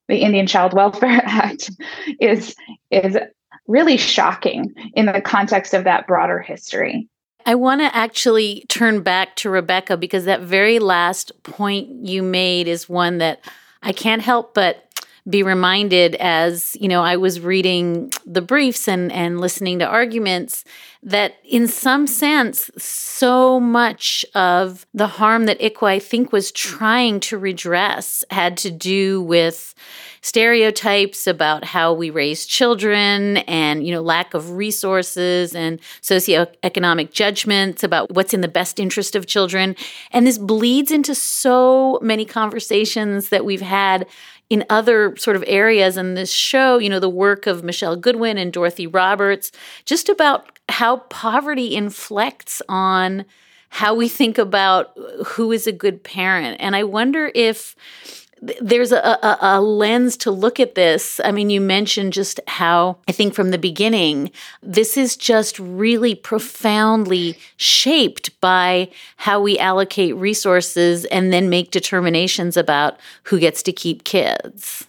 the Indian Child Welfare Act is is really shocking in the context of that broader history. I want to actually turn back to Rebecca because that very last point you made is one that I can't help but be reminded as you know i was reading the briefs and and listening to arguments that in some sense so much of the harm that ICWA I think was trying to redress had to do with stereotypes about how we raise children and you know lack of resources and socioeconomic judgments about what's in the best interest of children. And this bleeds into so many conversations that we've had in other sort of areas in this show, you know, the work of Michele Goodwin and Dorothy Roberts, just about how poverty inflects on how we think about who is a good parent. And I wonder if there's a, a, a, lens to look at this. I mean, you mentioned just how I think from the beginning, this is just really profoundly shaped by how we allocate resources and then make determinations about who gets to keep kids.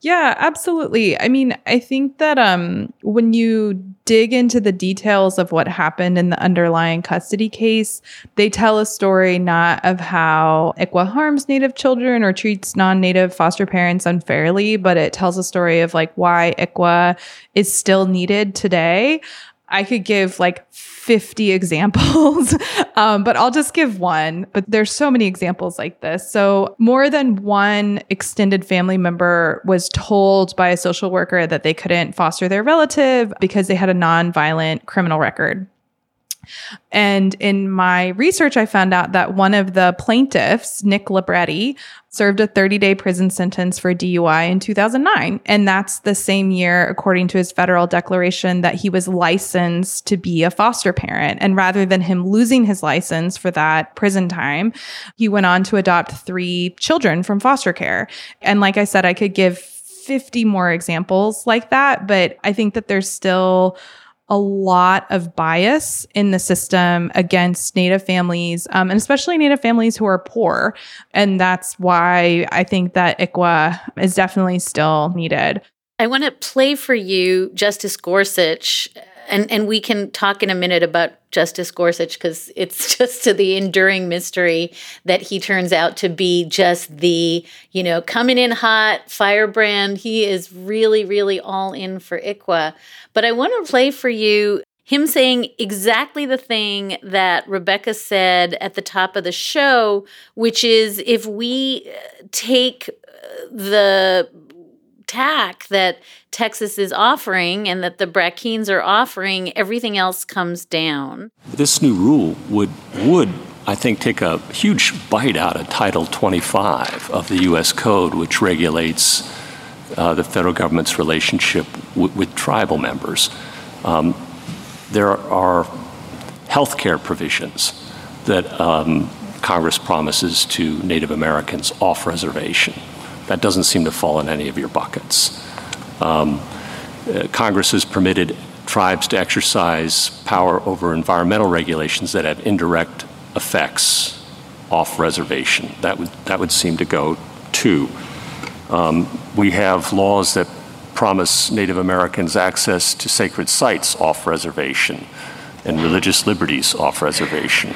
Yeah, absolutely. I mean, I think that um when you dig into the details of what happened in the underlying custody case, they tell a story not of how ICWA harms native children or treats non-native foster parents unfairly, but it tells a story of like why ICWA is still needed today. I could give like 50 examples, um, but I'll just give one. But there's so many examples like this. So, more than one extended family member was told by a social worker that they couldn't foster their relative because they had a non-violent criminal record. And in my research, I found out that one of the plaintiffs, Nick Libretti, served a 30 day prison sentence for DUI in 2009. And that's the same year, according to his federal declaration, that he was licensed to be a foster parent. And rather than him losing his license for that prison time, he went on to adopt three children from foster care. And like I said, I could give 50 more examples like that, but I think that there's still a lot of bias in the system against Native families, um, and especially Native families who are poor. And that's why I think that ICWA is definitely still needed. I want to play for you Justice Gorsuch and and we can talk in a minute about Justice Gorsuch because it's just to the enduring mystery that he turns out to be just the you know coming in hot firebrand. He is really really all in for ICWA. But I want to play for you him saying exactly the thing that Rebecca said at the top of the show, which is if we uh, take uh, the tack that Texas is offering and that the Brackeens are offering, everything else comes down. This new rule would would I think take a huge bite out of Title 25 of the U.S. Code, which regulates uh, the federal government's relationship w- with tribal members. Um, there are health care provisions that um, Congress promises to Native Americans off reservation. That doesn't seem to fall in any of your buckets. Um, uh, Congress has permitted tribes to exercise power over environmental regulations that have indirect effects off reservation. That would, that would seem to go too. Um, we have laws that promise Native Americans access to sacred sites off reservation and religious liberties off reservation.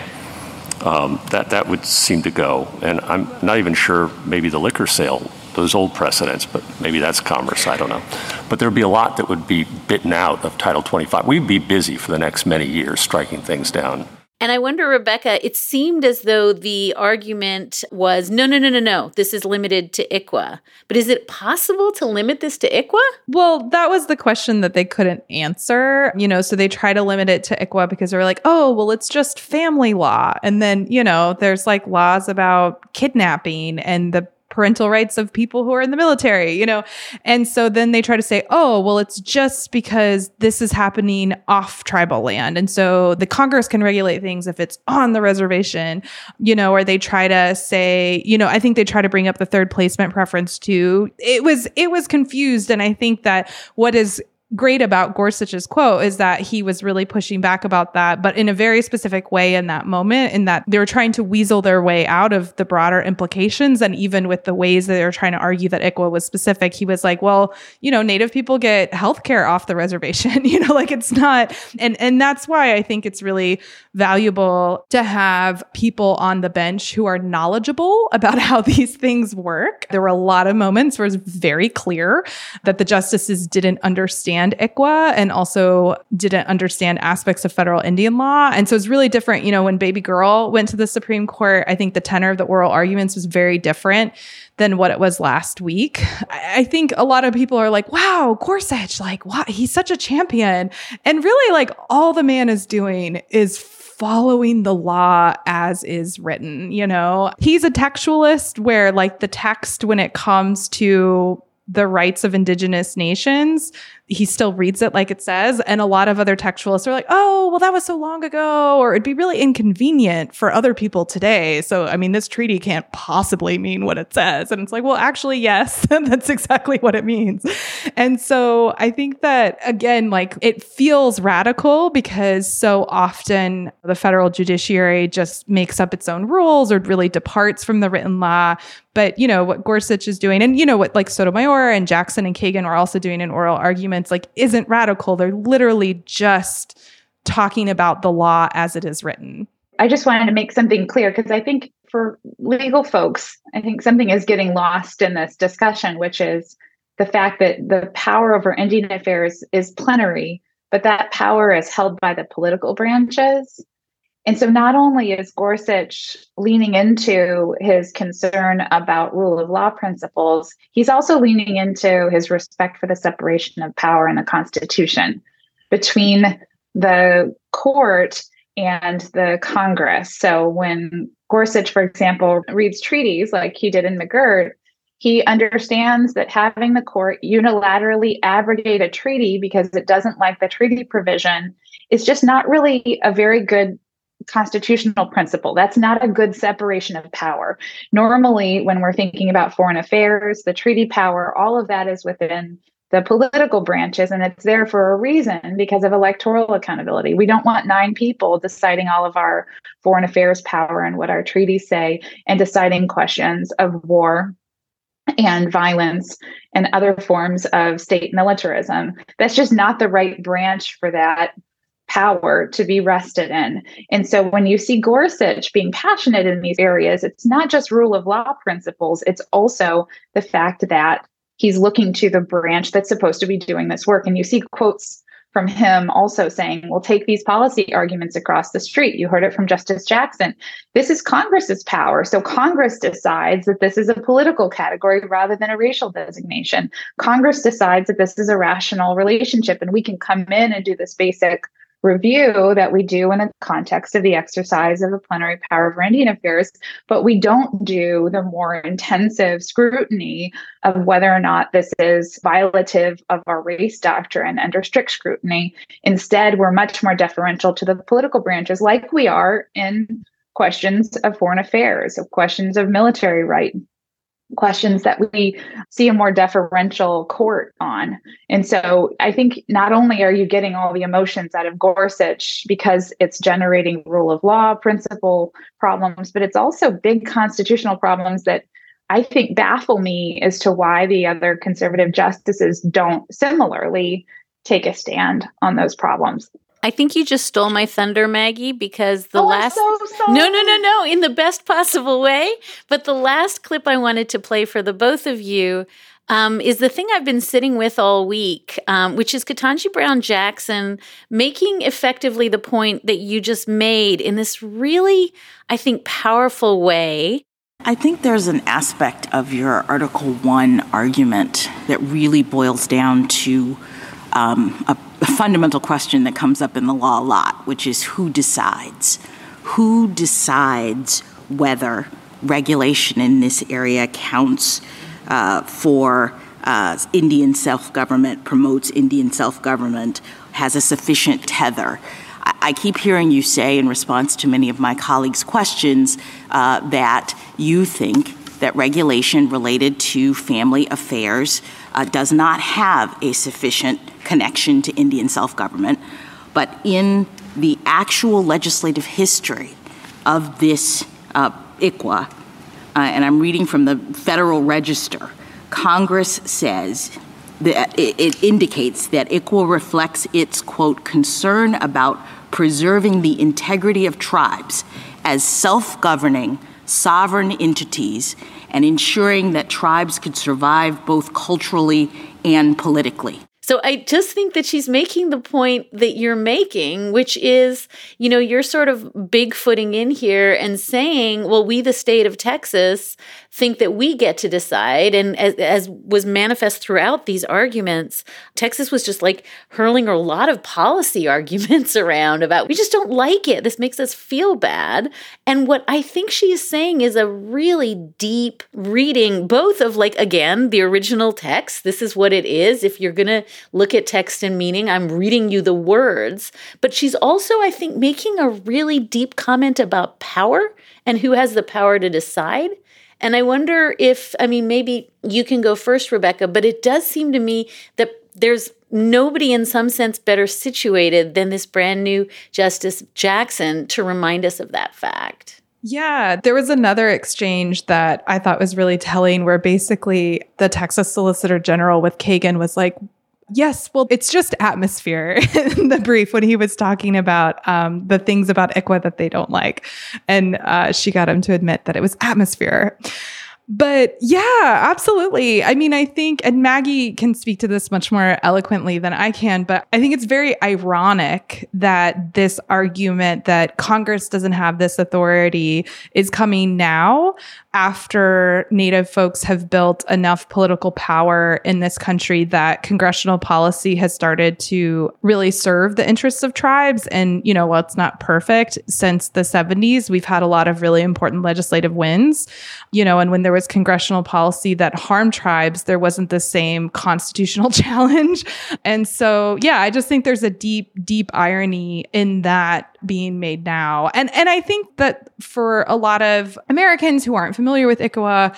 Um, that, that would seem to go. And I'm not even sure maybe the liquor sale, those old precedents, but maybe that's commerce, I don't know. But there'd be a lot that would be bitten out of Title 25. We'd be busy for the next many years striking things down. And I wonder, Rebecca, it seemed as though the argument was no, no, no, no, no, this is limited to ICWA. But is it possible to limit this to ICWA? Well, that was the question that they couldn't answer. You know, so they try to limit it to ICWA because they're like, oh, well, it's just family law. And then, you know, there's like laws about kidnapping and the parental rights of people who are in the military, you know? And so then they try to say, oh, well, it's just because this is happening off tribal land. And so the Congress can regulate things if it's on the reservation, you know, or they try to say, you know, I think they try to bring up the third placement preference too. It was, it was confused. And I think that what is great about Gorsuch's quote is that he was really pushing back about that, but in a very specific way in that moment, in that they were trying to weasel their way out of the broader implications. And even with the ways that they were trying to argue that ICWA was specific, he was like, well, you know, Native people get healthcare off the reservation, you know, like it's not. And, and that's why I think it's really valuable to have people on the bench who are knowledgeable about how these things work. There were a lot of moments where it was very clear that the justices didn't understand ICWA and also didn't understand aspects of federal Indian law. And so it's really different. You know, when Baby Girl went to the Supreme Court, I think the tenor of the oral arguments was very different than what it was last week. I think a lot of people are like, wow, Gorsuch, like, wow, he's such a champion. And really, like, all the man is doing is following the law as is written, you know? He's a textualist where like the text when it comes to the rights of indigenous nations he still reads it like it says. And a lot of other textualists are like, oh, well, that was so long ago, or it'd be really inconvenient for other people today. So, I mean, this treaty can't possibly mean what it says. And it's like, well, actually, yes, that's exactly what it means. And so I think that, again, like it feels radical because so often the federal judiciary just makes up its own rules or really departs from the written law. But, you know, what Gorsuch is doing, and, you know, what like Sotomayor and Jackson and Kagan are also doing in oral like isn't radical. They're literally just talking about the law as it is written. I just wanted to make something clear because I think for legal folks, I think something is getting lost in this discussion, which is the fact that the power over Indian affairs is plenary, but that power is held by the political branches. And so not only is Gorsuch leaning into his concern about rule of law principles, he's also leaning into his respect for the separation of power in the Constitution between the court and the Congress. So when Gorsuch, for example, reads treaties like he did in McGirt, he understands that having the court unilaterally abrogate a treaty because it doesn't like the treaty provision is just not really a very good constitutional principle. That's not a good separation of power. Normally, when we're thinking about foreign affairs, the treaty power, all of that is within the political branches, and it's there for a reason because of electoral accountability. We don't want nine people deciding all of our foreign affairs power and what our treaties say and deciding questions of war and violence and other forms of state militarism. That's just not the right branch for that power to be rested in. And so when you see Gorsuch being passionate in these areas, it's not just rule of law principles, it's also the fact that he's looking to the branch that's supposed to be doing this work. And you see quotes from him also saying, we'll take these policy arguments across the street. You heard it from Justice Jackson. This is Congress's power. So Congress decides that this is a political category rather than a racial designation. Congress decides that this is a rational relationship, and we can come in and do this basic review that we do in the context of the exercise of the plenary power of Indian affairs, but we don't do the more intensive scrutiny of whether or not this is violative of our race doctrine under strict scrutiny. Instead, we're much more deferential to the political branches, like we are in questions of foreign affairs, of questions of military right, questions that we see a more deferential court on. And so I think not only are you getting all the emotions out of Gorsuch because it's generating rule of law principle problems, but it's also big constitutional problems that I think baffle me as to why the other conservative justices don't similarly take a stand on those problems. I think you just stole my thunder, Maggie, because the oh, last so No, no, no, no, in the best possible way. But the last clip I wanted to play for the both of you um, is the thing I've been sitting with all week, um, which is Ketanji Brown Jackson making effectively the point that you just made in this really, I think, powerful way. I think there's an aspect of your Article 1 argument that really boils down to um, a a fundamental question that comes up in the law a lot, which is who decides? Who decides whether regulation in this area counts uh, for uh, Indian self government, promotes Indian self government, has a sufficient tether? I-, keep hearing you say, in response to many of my colleagues' questions, uh, that you think that regulation related to family affairs uh, does not have a sufficient connection to Indian self government. But in the actual legislative history of this uh, ICWA, uh, and I'm reading from the Federal Register, Congress says that it, it indicates that ICWA reflects its, quote, concern about preserving the integrity of tribes as self governing sovereign entities and ensuring that tribes could survive both culturally and politically. So I just think that she's making the point that you're making, which is, you know, you're sort of bigfooting in here and saying, well, we, the state of Texas, think that we get to decide. And as, as was manifest throughout these arguments, Texas was just like hurling a lot of policy arguments around about, we just don't like it. This makes us feel bad. And what I think she is saying is a really deep reading, both of like, again, the original text. This is what it is. If you're going to look at text and meaning, I'm reading you the words. But she's also, I think, making a really deep comment about power and who has the power to decide. And I wonder if, I mean, maybe you can go first, Rebecca, but it does seem to me that there's nobody in some sense better situated than this brand new Justice Jackson to remind us of that fact. Yeah, there was another exchange that I thought was really telling where basically the Texas Solicitor General with Kagan was like, Yes, well, it's just atmosphere in the brief when he was talking about um, the things about ICWA that they don't like. And uh, she got him to admit that it was atmosphere. But yeah, absolutely. I mean, I think, and Maggie can speak to this much more eloquently than I can, but I think it's very ironic that this argument that Congress doesn't have this authority is coming now after Native folks have built enough political power in this country that congressional policy has started to really serve the interests of tribes. And, you know, while it's not perfect, since the 70s, we've had a lot of really important legislative wins, you know, and when there was congressional policy that harmed tribes, there wasn't the same constitutional challenge. And so, yeah, I just think there's a deep, deep irony in that being made now. And and I think that for a lot of Americans who aren't familiar with ICWA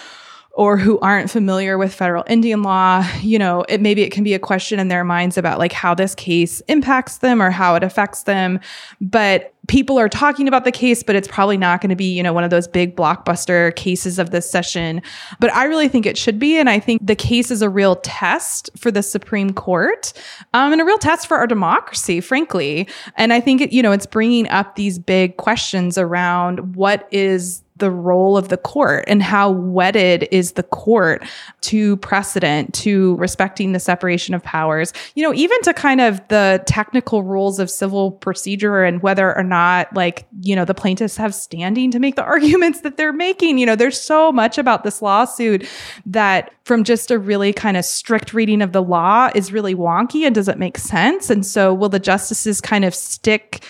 or who aren't familiar with federal Indian law, you know, it maybe it can be a question in their minds about like how this case impacts them or how it affects them. But people are talking about the case, but it's probably not going to be, you know, one of those big blockbuster cases of this session. But I really think it should be. And I think the case is a real test for the Supreme Court um, and a real test for our democracy, frankly. And I think, it, you know, it's bringing up these big questions around what is the role of the court and how wedded is the court to precedent, to respecting the separation of powers, you know, even to kind of the technical rules of civil procedure and whether or not, like, you know, the plaintiffs have standing to make the arguments that they're making. You know, there's so much about this lawsuit that from just a really kind of strict reading of the law is really wonky and doesn't make sense. And so will the justices kind of stick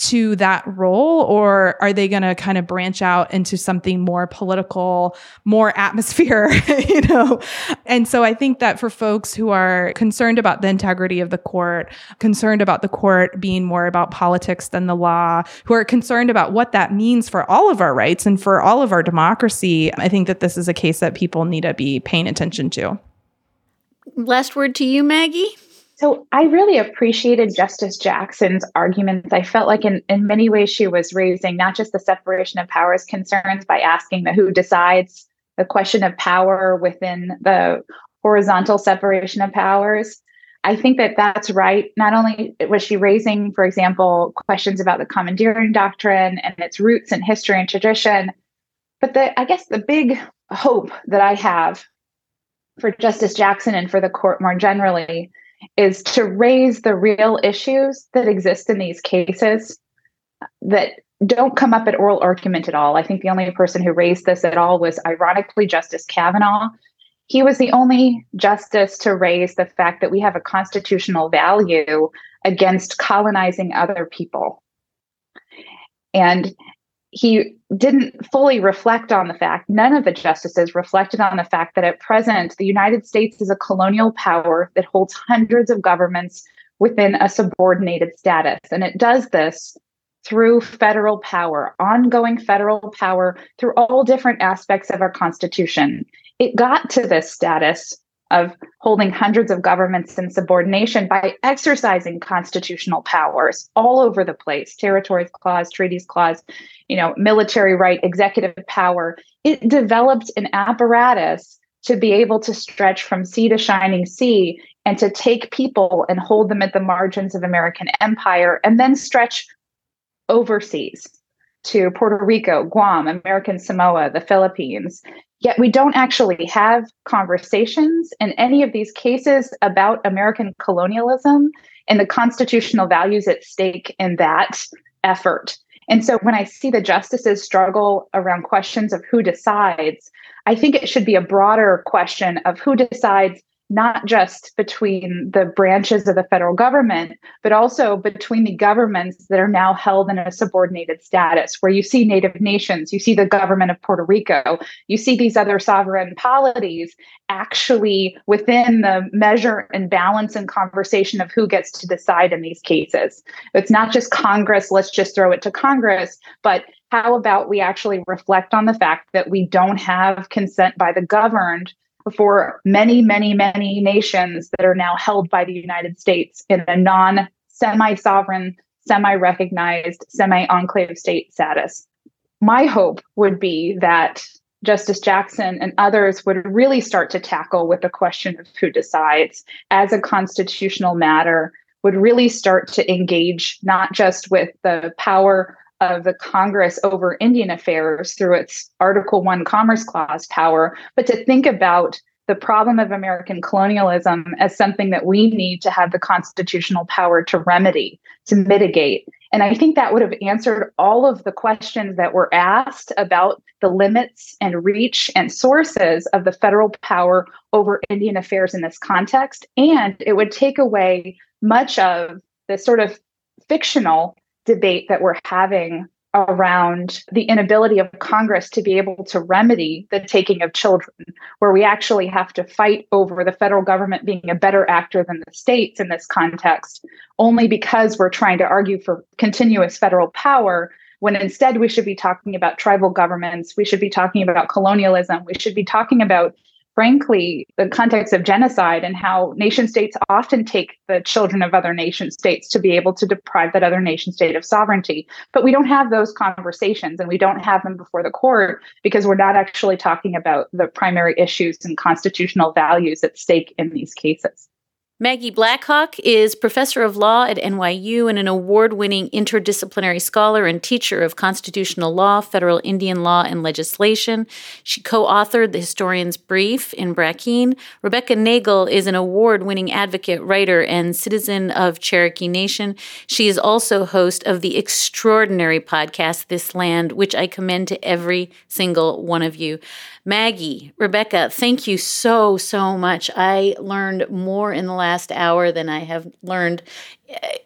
to that role or are they going to kind of branch out into something more political more atmosphere you know? And so i think that for folks who are concerned about the integrity of the court concerned about the court being more about politics than the law who are concerned about what that means for all of our rights and for all of our democracy i think that this is a case that people need to be paying attention to. Last word to you maggie so I really appreciated Justice Jackson's arguments. I felt like in, in many ways she was raising not just the separation of powers concerns by asking the who decides the question of power within the horizontal separation of powers. I think that that's right. Not only was she raising, for example, questions about the commandeering doctrine and its roots in history and tradition, but the I guess the big hope that I have for Justice Jackson and for the court more generally is to raise the real issues that exist in these cases that don't come up at oral argument at all. I think the only person who raised this at all was ironically Justice Kavanaugh. He was the only justice to raise the fact that we have a constitutional value against colonizing other people. And he didn't fully reflect on the fact, none of the justices reflected on the fact that at present, the United States is a colonial power that holds hundreds of governments within a subordinated status. And it does this through federal power, ongoing federal power through all different aspects of our Constitution. It got to this status of holding hundreds of governments in subordination by exercising constitutional powers all over the place territories clause treaties clause you know military right executive power. It developed an apparatus to be able to stretch from sea to shining sea and to take people and hold them at the margins of american empire and then stretch overseas to Puerto Rico, Guam, American Samoa, the Philippines. Yet we don't actually have conversations in any of these cases about American colonialism and the constitutional values at stake in that effort. And so when I see the justices struggle around questions of who decides, I think it should be a broader question of who decides not just between the branches of the federal government, but also between the governments that are now held in a subordinated status, where you see Native nations, you see the government of Puerto Rico, you see these other sovereign polities actually within the measure and balance and conversation of who gets to decide in these cases. It's not just Congress, let's just throw it to Congress, but how about we actually reflect on the fact that we don't have consent by the governed for many, many, many nations that are now held by the United States in a non semi sovereign, semi recognized, semi enclave state status. My hope would be that Justice Jackson and others would really start to tackle with the question of who decides as a constitutional matter, would really start to engage not just with the power of the Congress over Indian affairs through its Article 1 Commerce Clause power, but to think about the problem of American colonialism as something that we need to have the constitutional power to remedy, to mitigate. And I think that would have answered all of the questions that were asked about the limits and reach and sources of the federal power over Indian affairs in this context. And it would take away much of the sort of fictional debate that we're having around the inability of Congress to be able to remedy the taking of children, where we actually have to fight over the federal government being a better actor than the states in this context, only because we're trying to argue for continuous federal power. When instead we should be talking about tribal governments, we should be talking about colonialism, we should be talking about frankly, the context of genocide and how nation states often take the children of other nation states to be able to deprive that other nation state of sovereignty. But we don't have those conversations and we don't have them before the court because we're not actually talking about the primary issues and constitutional values at stake in these cases. Maggie Blackhawk is professor of law at NYU and an award winning interdisciplinary scholar and teacher of constitutional law, federal Indian law, and legislation. She co authored the Historian's Brief in Brackeen. Rebecca Nagle is an award winning advocate, writer, and citizen of Cherokee Nation. She is also host of the extraordinary podcast, This Land, which I commend to every single one of you. Maggie, Rebecca, thank you so, so much. I learned more in the last hour than I have learned eh,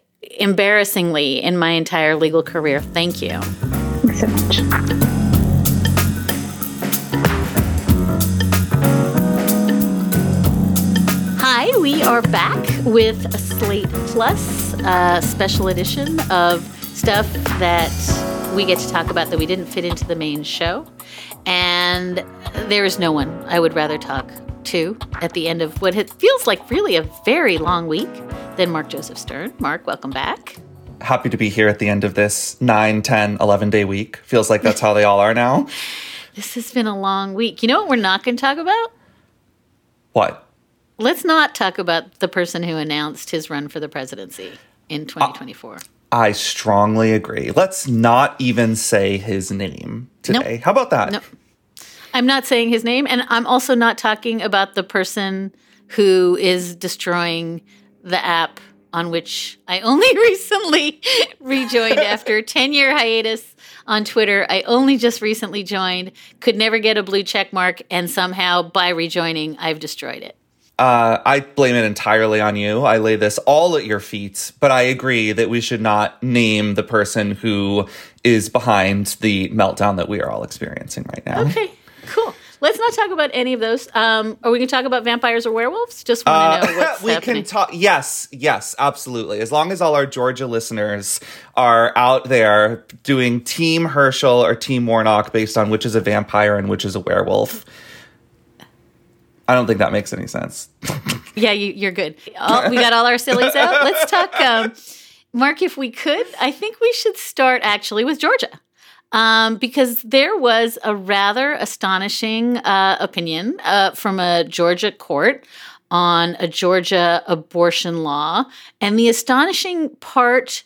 embarrassingly in my entire legal career. Thank you. Thanks so much. Hi, we are back with a Slate Plus uh, special edition of stuff that we get to talk about that we didn't fit into the main show. And there is no one I would rather talk to at the end of what it feels like really a very long week than Mark Joseph Stern. Mark, welcome back. Happy to be here at the end of this 9, 10, 11 day week. Feels like that's how they all are now. This has been a long week. You know what we're not going to talk about? What? Let's not talk about the person who announced his run for the presidency in 2024. I strongly agree. Let's not even say his name today. Nope. How about that? No, I'm not saying his name, and I'm also not talking about the person who is destroying the app on which I only recently rejoined after a 10 year hiatus on Twitter. I only just recently joined, could never get a blue check mark, and somehow by rejoining, I've destroyed it. Uh, I blame it entirely on you. I lay this all at your feet, but I agree that we should not name the person who is behind the meltdown that we are all experiencing right now. Okay, cool. Let's not talk about any of those. Um, are we going to talk about vampires or werewolves? Just want to know what's Uh, we happening. can talk. Yes, yes, absolutely. As long as all our Georgia listeners are out there doing Team Herschel or Team Warnock based on which is a vampire and which is a werewolf. I don't think that makes any sense. Yeah, you, you're good. All, we got all our sillies out. Let's talk, um, Mark. If we could, I think we should start actually with Georgia, um, because there was a rather astonishing uh, opinion uh, from a Georgia court on a Georgia abortion law, and the astonishing part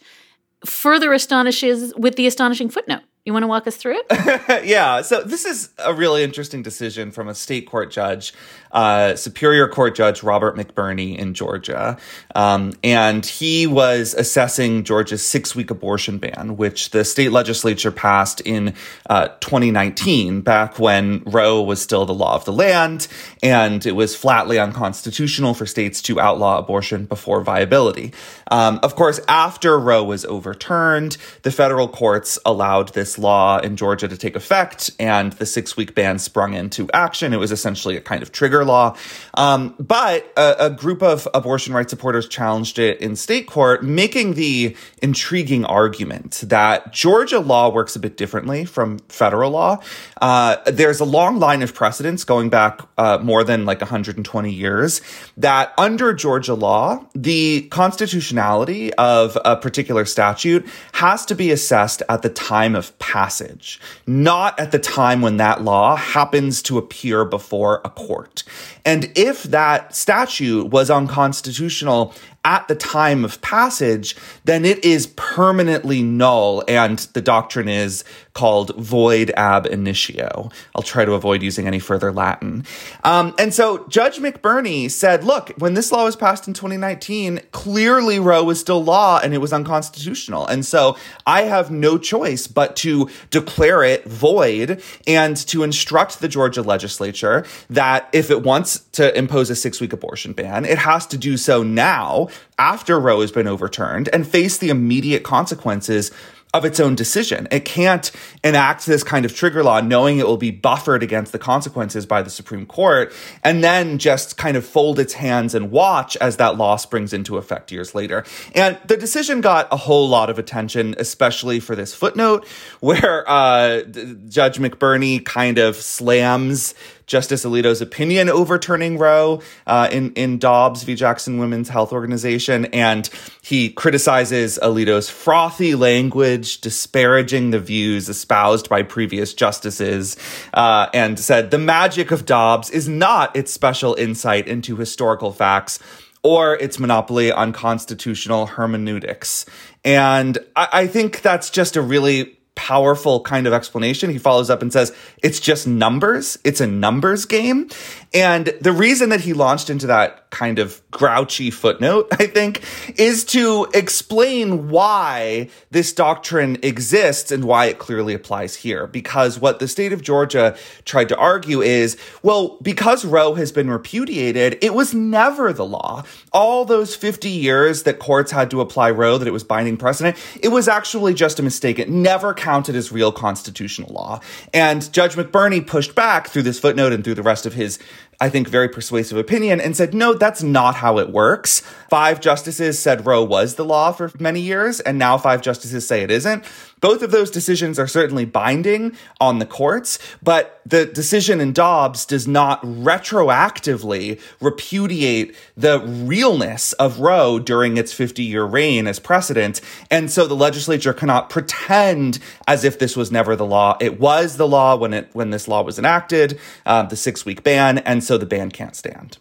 further astonishes with the astonishing footnote. You want to walk us through it? yeah, so this is a really interesting decision from a state court judge, uh, Superior Court Judge Robert McBurney in Georgia. Um, and he was assessing Georgia's six week abortion ban, which the state legislature passed in uh, 2019, back when Roe was still the law of the land, and it was flatly unconstitutional for states to outlaw abortion before viability. Um, of course, after Roe was overturned, the federal courts allowed this law in Georgia to take effect, and the six week ban sprung into action. It was essentially a kind of trigger law. Um, but a, a group of abortion rights supporters challenged it in state court, making the intriguing argument that Georgia law works a bit differently from federal law. Uh, there's a long line of precedents going back uh, more than like 120 years that under Georgia law, the constitutionality of a particular statute has to be assessed at the time of passage, not at the time when that law happens to appear before a court. And if that statute was unconstitutional at the time of passage, then it is permanently null. And the doctrine is called void ab initio. I'll try to avoid using any further Latin. Um, and so Judge McBurney said, look, when this law was passed in 2019, clearly Roe was still law and it was unconstitutional. And so I have no choice but to declare it void and to instruct the Georgia legislature that if it wants to impose a six week abortion ban, it has to do so now after Roe has been overturned and face the immediate consequences of its own decision. It can't enact this kind of trigger law knowing it will be buffered against the consequences by the Supreme Court and then just kind of fold its hands and watch as that law springs into effect years later. And the decision got a whole lot of attention, especially for this footnote where uh, Judge McBurney kind of slams Justice Alito's opinion overturning Roe uh, in in Dobbs v. Jackson Women's Health Organization, and he criticizes Alito's frothy language, disparaging the views espoused by previous justices, uh, and said the magic of Dobbs is not its special insight into historical facts or its monopoly on constitutional hermeneutics. And I, I think that's just a really powerful kind of explanation. He follows up and says, it's just numbers. It's a numbers game. And the reason that he launched into that kind of grouchy footnote, I think, is to explain why this doctrine exists and why it clearly applies here. Because what the state of Georgia tried to argue is, well, because Roe has been repudiated, it was never the law. All those 50 years that courts had to apply Roe, that it was binding precedent, it was actually just a mistake. It never counted as real constitutional law. And Judge McBurney pushed back through this footnote and through the rest of his I think, very persuasive opinion and said, no, that's not how it works. Five justices said Roe was the law for many years, and now five justices say it isn't. Both of those decisions are certainly binding on the courts, but the decision in Dobbs does not retroactively repudiate the realness of Roe during its 50 year reign as precedent. And so the legislature cannot pretend as if this was never the law. It was the law when it, when this law was enacted, uh, the six week ban. And so the ban can't stand.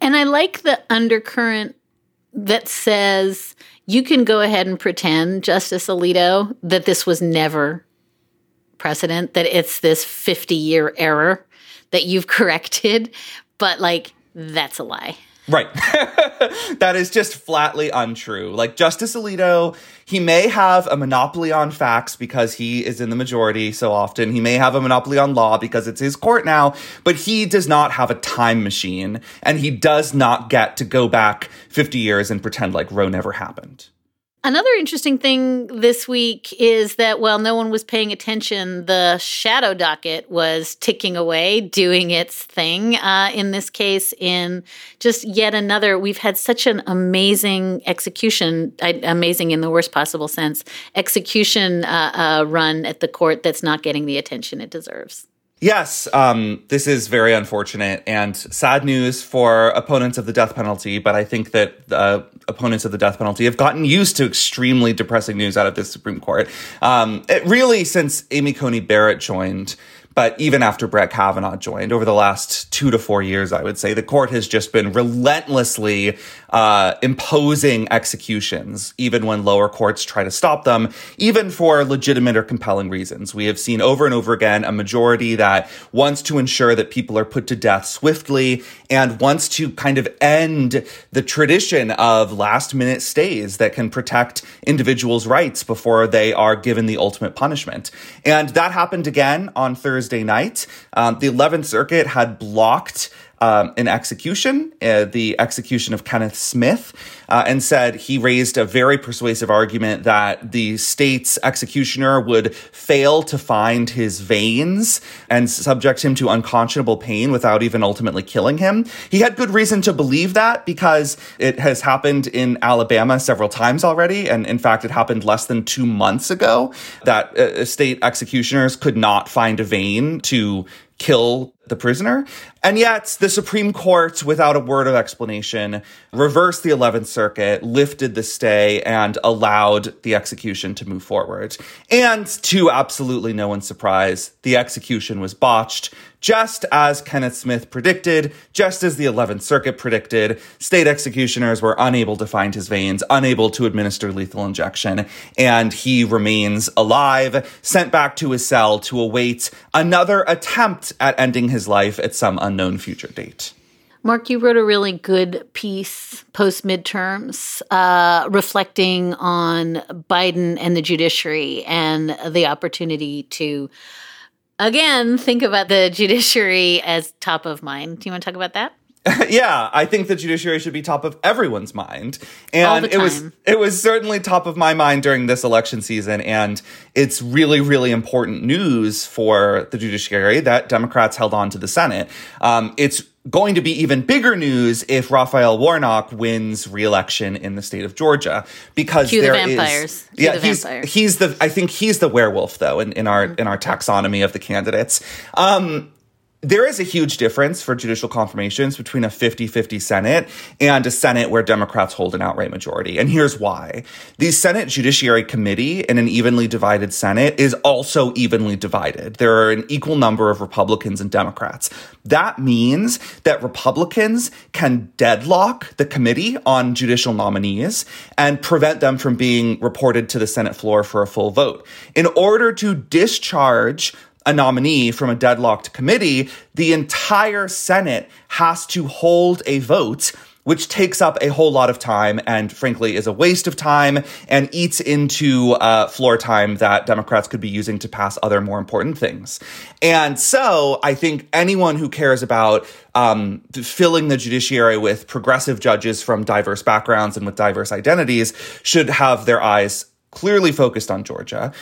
And I like the undercurrent that says you can go ahead and pretend, Justice Alito, that this was never precedent, that it's this 50 year error that you've corrected, but like that's a lie. Right. that is just flatly untrue. Like Justice Alito, he may have a monopoly on facts because he is in the majority so often. He may have a monopoly on law because it's his court now, but he does not have a time machine and he does not get to go back 50 years and pretend like Roe never happened. Another interesting thing this week is that while no one was paying attention, the shadow docket was ticking away, doing its thing. Uh, in this case, in just yet another, we've had such an amazing execution, amazing in the worst possible sense, execution uh, uh, run at the court that's not getting the attention it deserves. Yes, um, this is very unfortunate and sad news for opponents of the death penalty. But I think that uh, opponents of the death penalty have gotten used to extremely depressing news out of the Supreme Court. Um, it really, since Amy Coney Barrett joined, but even after Brett Kavanaugh joined, over the last two to four years, I would say, the court has just been relentlessly uh, imposing executions, even when lower courts try to stop them, even for legitimate or compelling reasons. We have seen over and over again a majority that wants to ensure that people are put to death swiftly and wants to kind of end the tradition of last minute stays that can protect individuals' rights before they are given the ultimate punishment. And that happened again on Thursday night. Um, the 11th Circuit had blocked um, an execution, uh, the execution of Kenneth Smith, uh, and said he raised a very persuasive argument that the state's executioner would fail to find his veins and subject him to unconscionable pain without even ultimately killing him. He had good reason to believe that because it has happened in Alabama several times already. And in fact, it happened less than two months ago that uh, state executioners could not find a vein to kill the prisoner. And yet, the Supreme Court, without a word of explanation, reversed the 11th Circuit, lifted the stay, and allowed the execution to move forward. And to absolutely no one's surprise, the execution was botched, just as Kenneth Smith predicted, just as the 11th Circuit predicted. State executioners were unable to find his veins, unable to administer lethal injection, and he remains alive, sent back to his cell to await another attempt at ending his life at some unknown future date. Mark, you wrote a really good piece post midterms uh, reflecting on Biden and the judiciary and the opportunity to, again, think about the judiciary as top of mind. Do you want to talk about that? yeah, I think the judiciary should be top of everyone's mind. And it was it was certainly top of my mind during this election season and it's really really important news for the judiciary that Democrats held on to the Senate. Um, it's going to be even bigger news if Raphael Warnock wins re-election in the state of Georgia because Cue there the vampires. is yeah the he's vampires. he's the I think he's the werewolf though in, in our in our taxonomy of the candidates. Um, there is a huge difference for judicial confirmations between a 50 50 Senate and a Senate where Democrats hold an outright majority. And here's why. The Senate Judiciary Committee in an evenly divided Senate is also evenly divided. There are an equal number of Republicans and Democrats. That means that Republicans can deadlock the committee on judicial nominees and prevent them from being reported to the Senate floor for a full vote. In order to discharge a nominee from a deadlocked committee, the entire Senate has to hold a vote which takes up a whole lot of time and frankly is a waste of time and eats into uh, floor time that Democrats could be using to pass other more important things. And so I think anyone who cares about um, filling the judiciary with progressive judges from diverse backgrounds and with diverse identities should have their eyes clearly focused on Georgia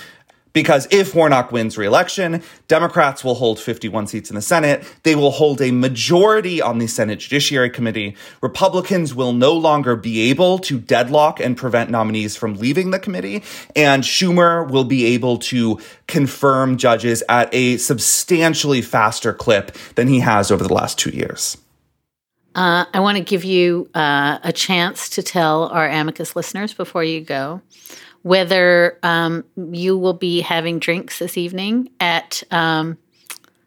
because if Warnock wins re-election, Democrats will hold 51 seats in the Senate. They will hold a majority on the Senate Judiciary Committee. Republicans will no longer be able to deadlock and prevent nominees from leaving the committee. And Schumer will be able to confirm judges at a substantially faster clip than he has over the last two years. Uh, I want to give you uh, a chance to tell our amicus listeners before you go whether um, you will be having drinks this evening at um,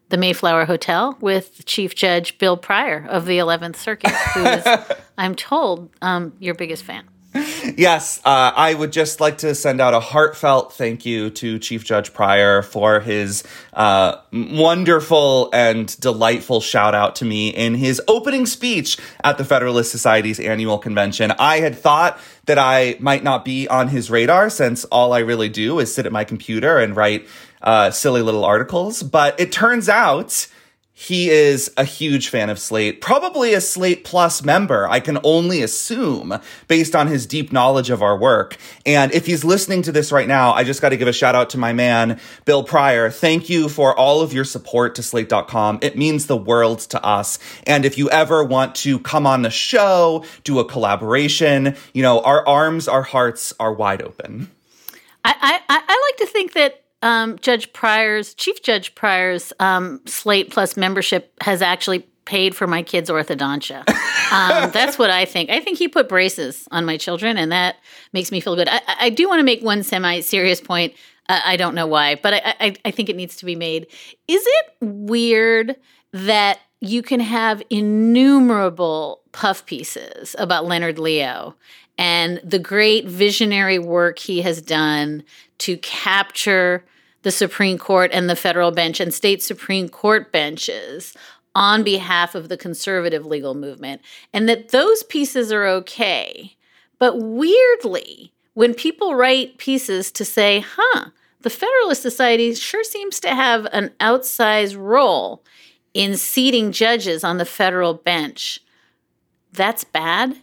the Mayflower Hotel with Chief Judge Bill Pryor of the 11th Circuit, who is, I'm told, um, your biggest fan. Yes, uh, I would just like to send out a heartfelt thank you to Chief Judge Pryor for his uh, wonderful and delightful shout out to me in his opening speech at the Federalist Society's annual convention. I had thought that I might not be on his radar since all I really do is sit at my computer and write uh, silly little articles, but it turns out he is a huge fan of Slate, probably a Slate Plus member, I can only assume, based on his deep knowledge of our work. And if he's listening to this right now, I just got to give a shout out to my man, Bill Pryor. Thank you for all of your support to Slate.com. It means the world to us. And if you ever want to come on the show, do a collaboration, you know, our arms, our hearts are wide open. I, I, I like to think that um, Judge Pryor's, Chief Judge Pryor's um, Slate Plus membership has actually paid for my kids' orthodontia. Um, that's what I think. I think he put braces on my children, and that makes me feel good. I, I do want to make one semi serious point. Uh, I don't know why, but I, I, I think it needs to be made. Is it weird that you can have innumerable puff pieces about Leonard Leo and the great visionary work he has done to capture the Supreme Court and the federal bench and state Supreme Court benches on behalf of the conservative legal movement, and that those pieces are okay. But weirdly, when people write pieces to say, huh, the Federalist Society sure seems to have an outsized role in seating judges on the federal bench, that's bad?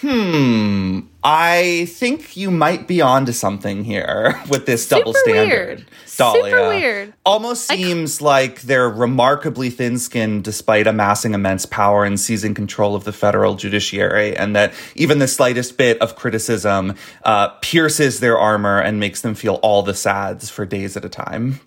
Hmm. I think you might be onto something here with this Super double standard. Weird. Dahlia. Super weird. Almost seems like they're remarkably thin skinned despite amassing immense power and seizing control of the federal judiciary, and that even the slightest bit of criticism uh, pierces their armor and makes them feel all the sads for days at a time.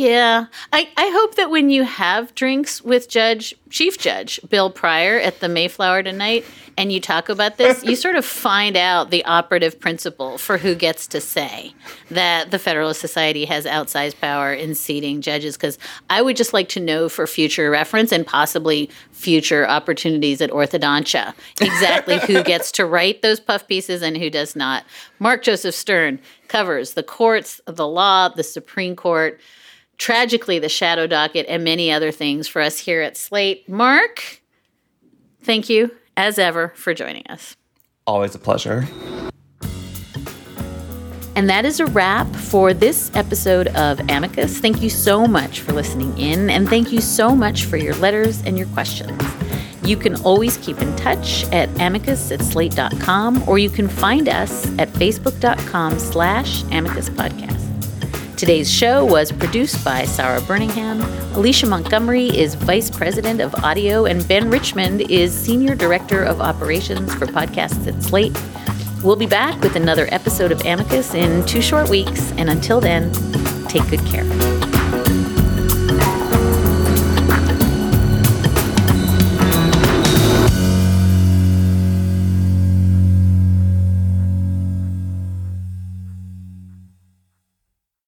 Yeah. I, I hope that when you have drinks with Judge, Chief Judge Bill Pryor at the Mayflower tonight, and you talk about this, you sort of find out the operative principle for who gets to say that the Federalist Society has outsized power in seating judges. Because I would just like to know for future reference and possibly future opportunities at orthodontia exactly who gets to write those puff pieces and who does not. Mark Joseph Stern covers the courts, the law, the Supreme Court tragically the shadow docket and many other things for us here at slate. Mark thank you as ever for joining us. Always a pleasure. and that is a wrap for this episode of amicus. Thank you so much for listening in and thank you so much for your letters and your questions. You can always keep in touch at amicus at slate.com or you can find us at facebook.com slash amicus podcast Today's show was produced by Sarah Birmingham. Alicia Montgomery is Vice President of Audio, and Ben Richmond is Senior Director of Operations for Podcasts at Slate. We'll be back with another episode of Amicus in two short weeks, and until then, take good care.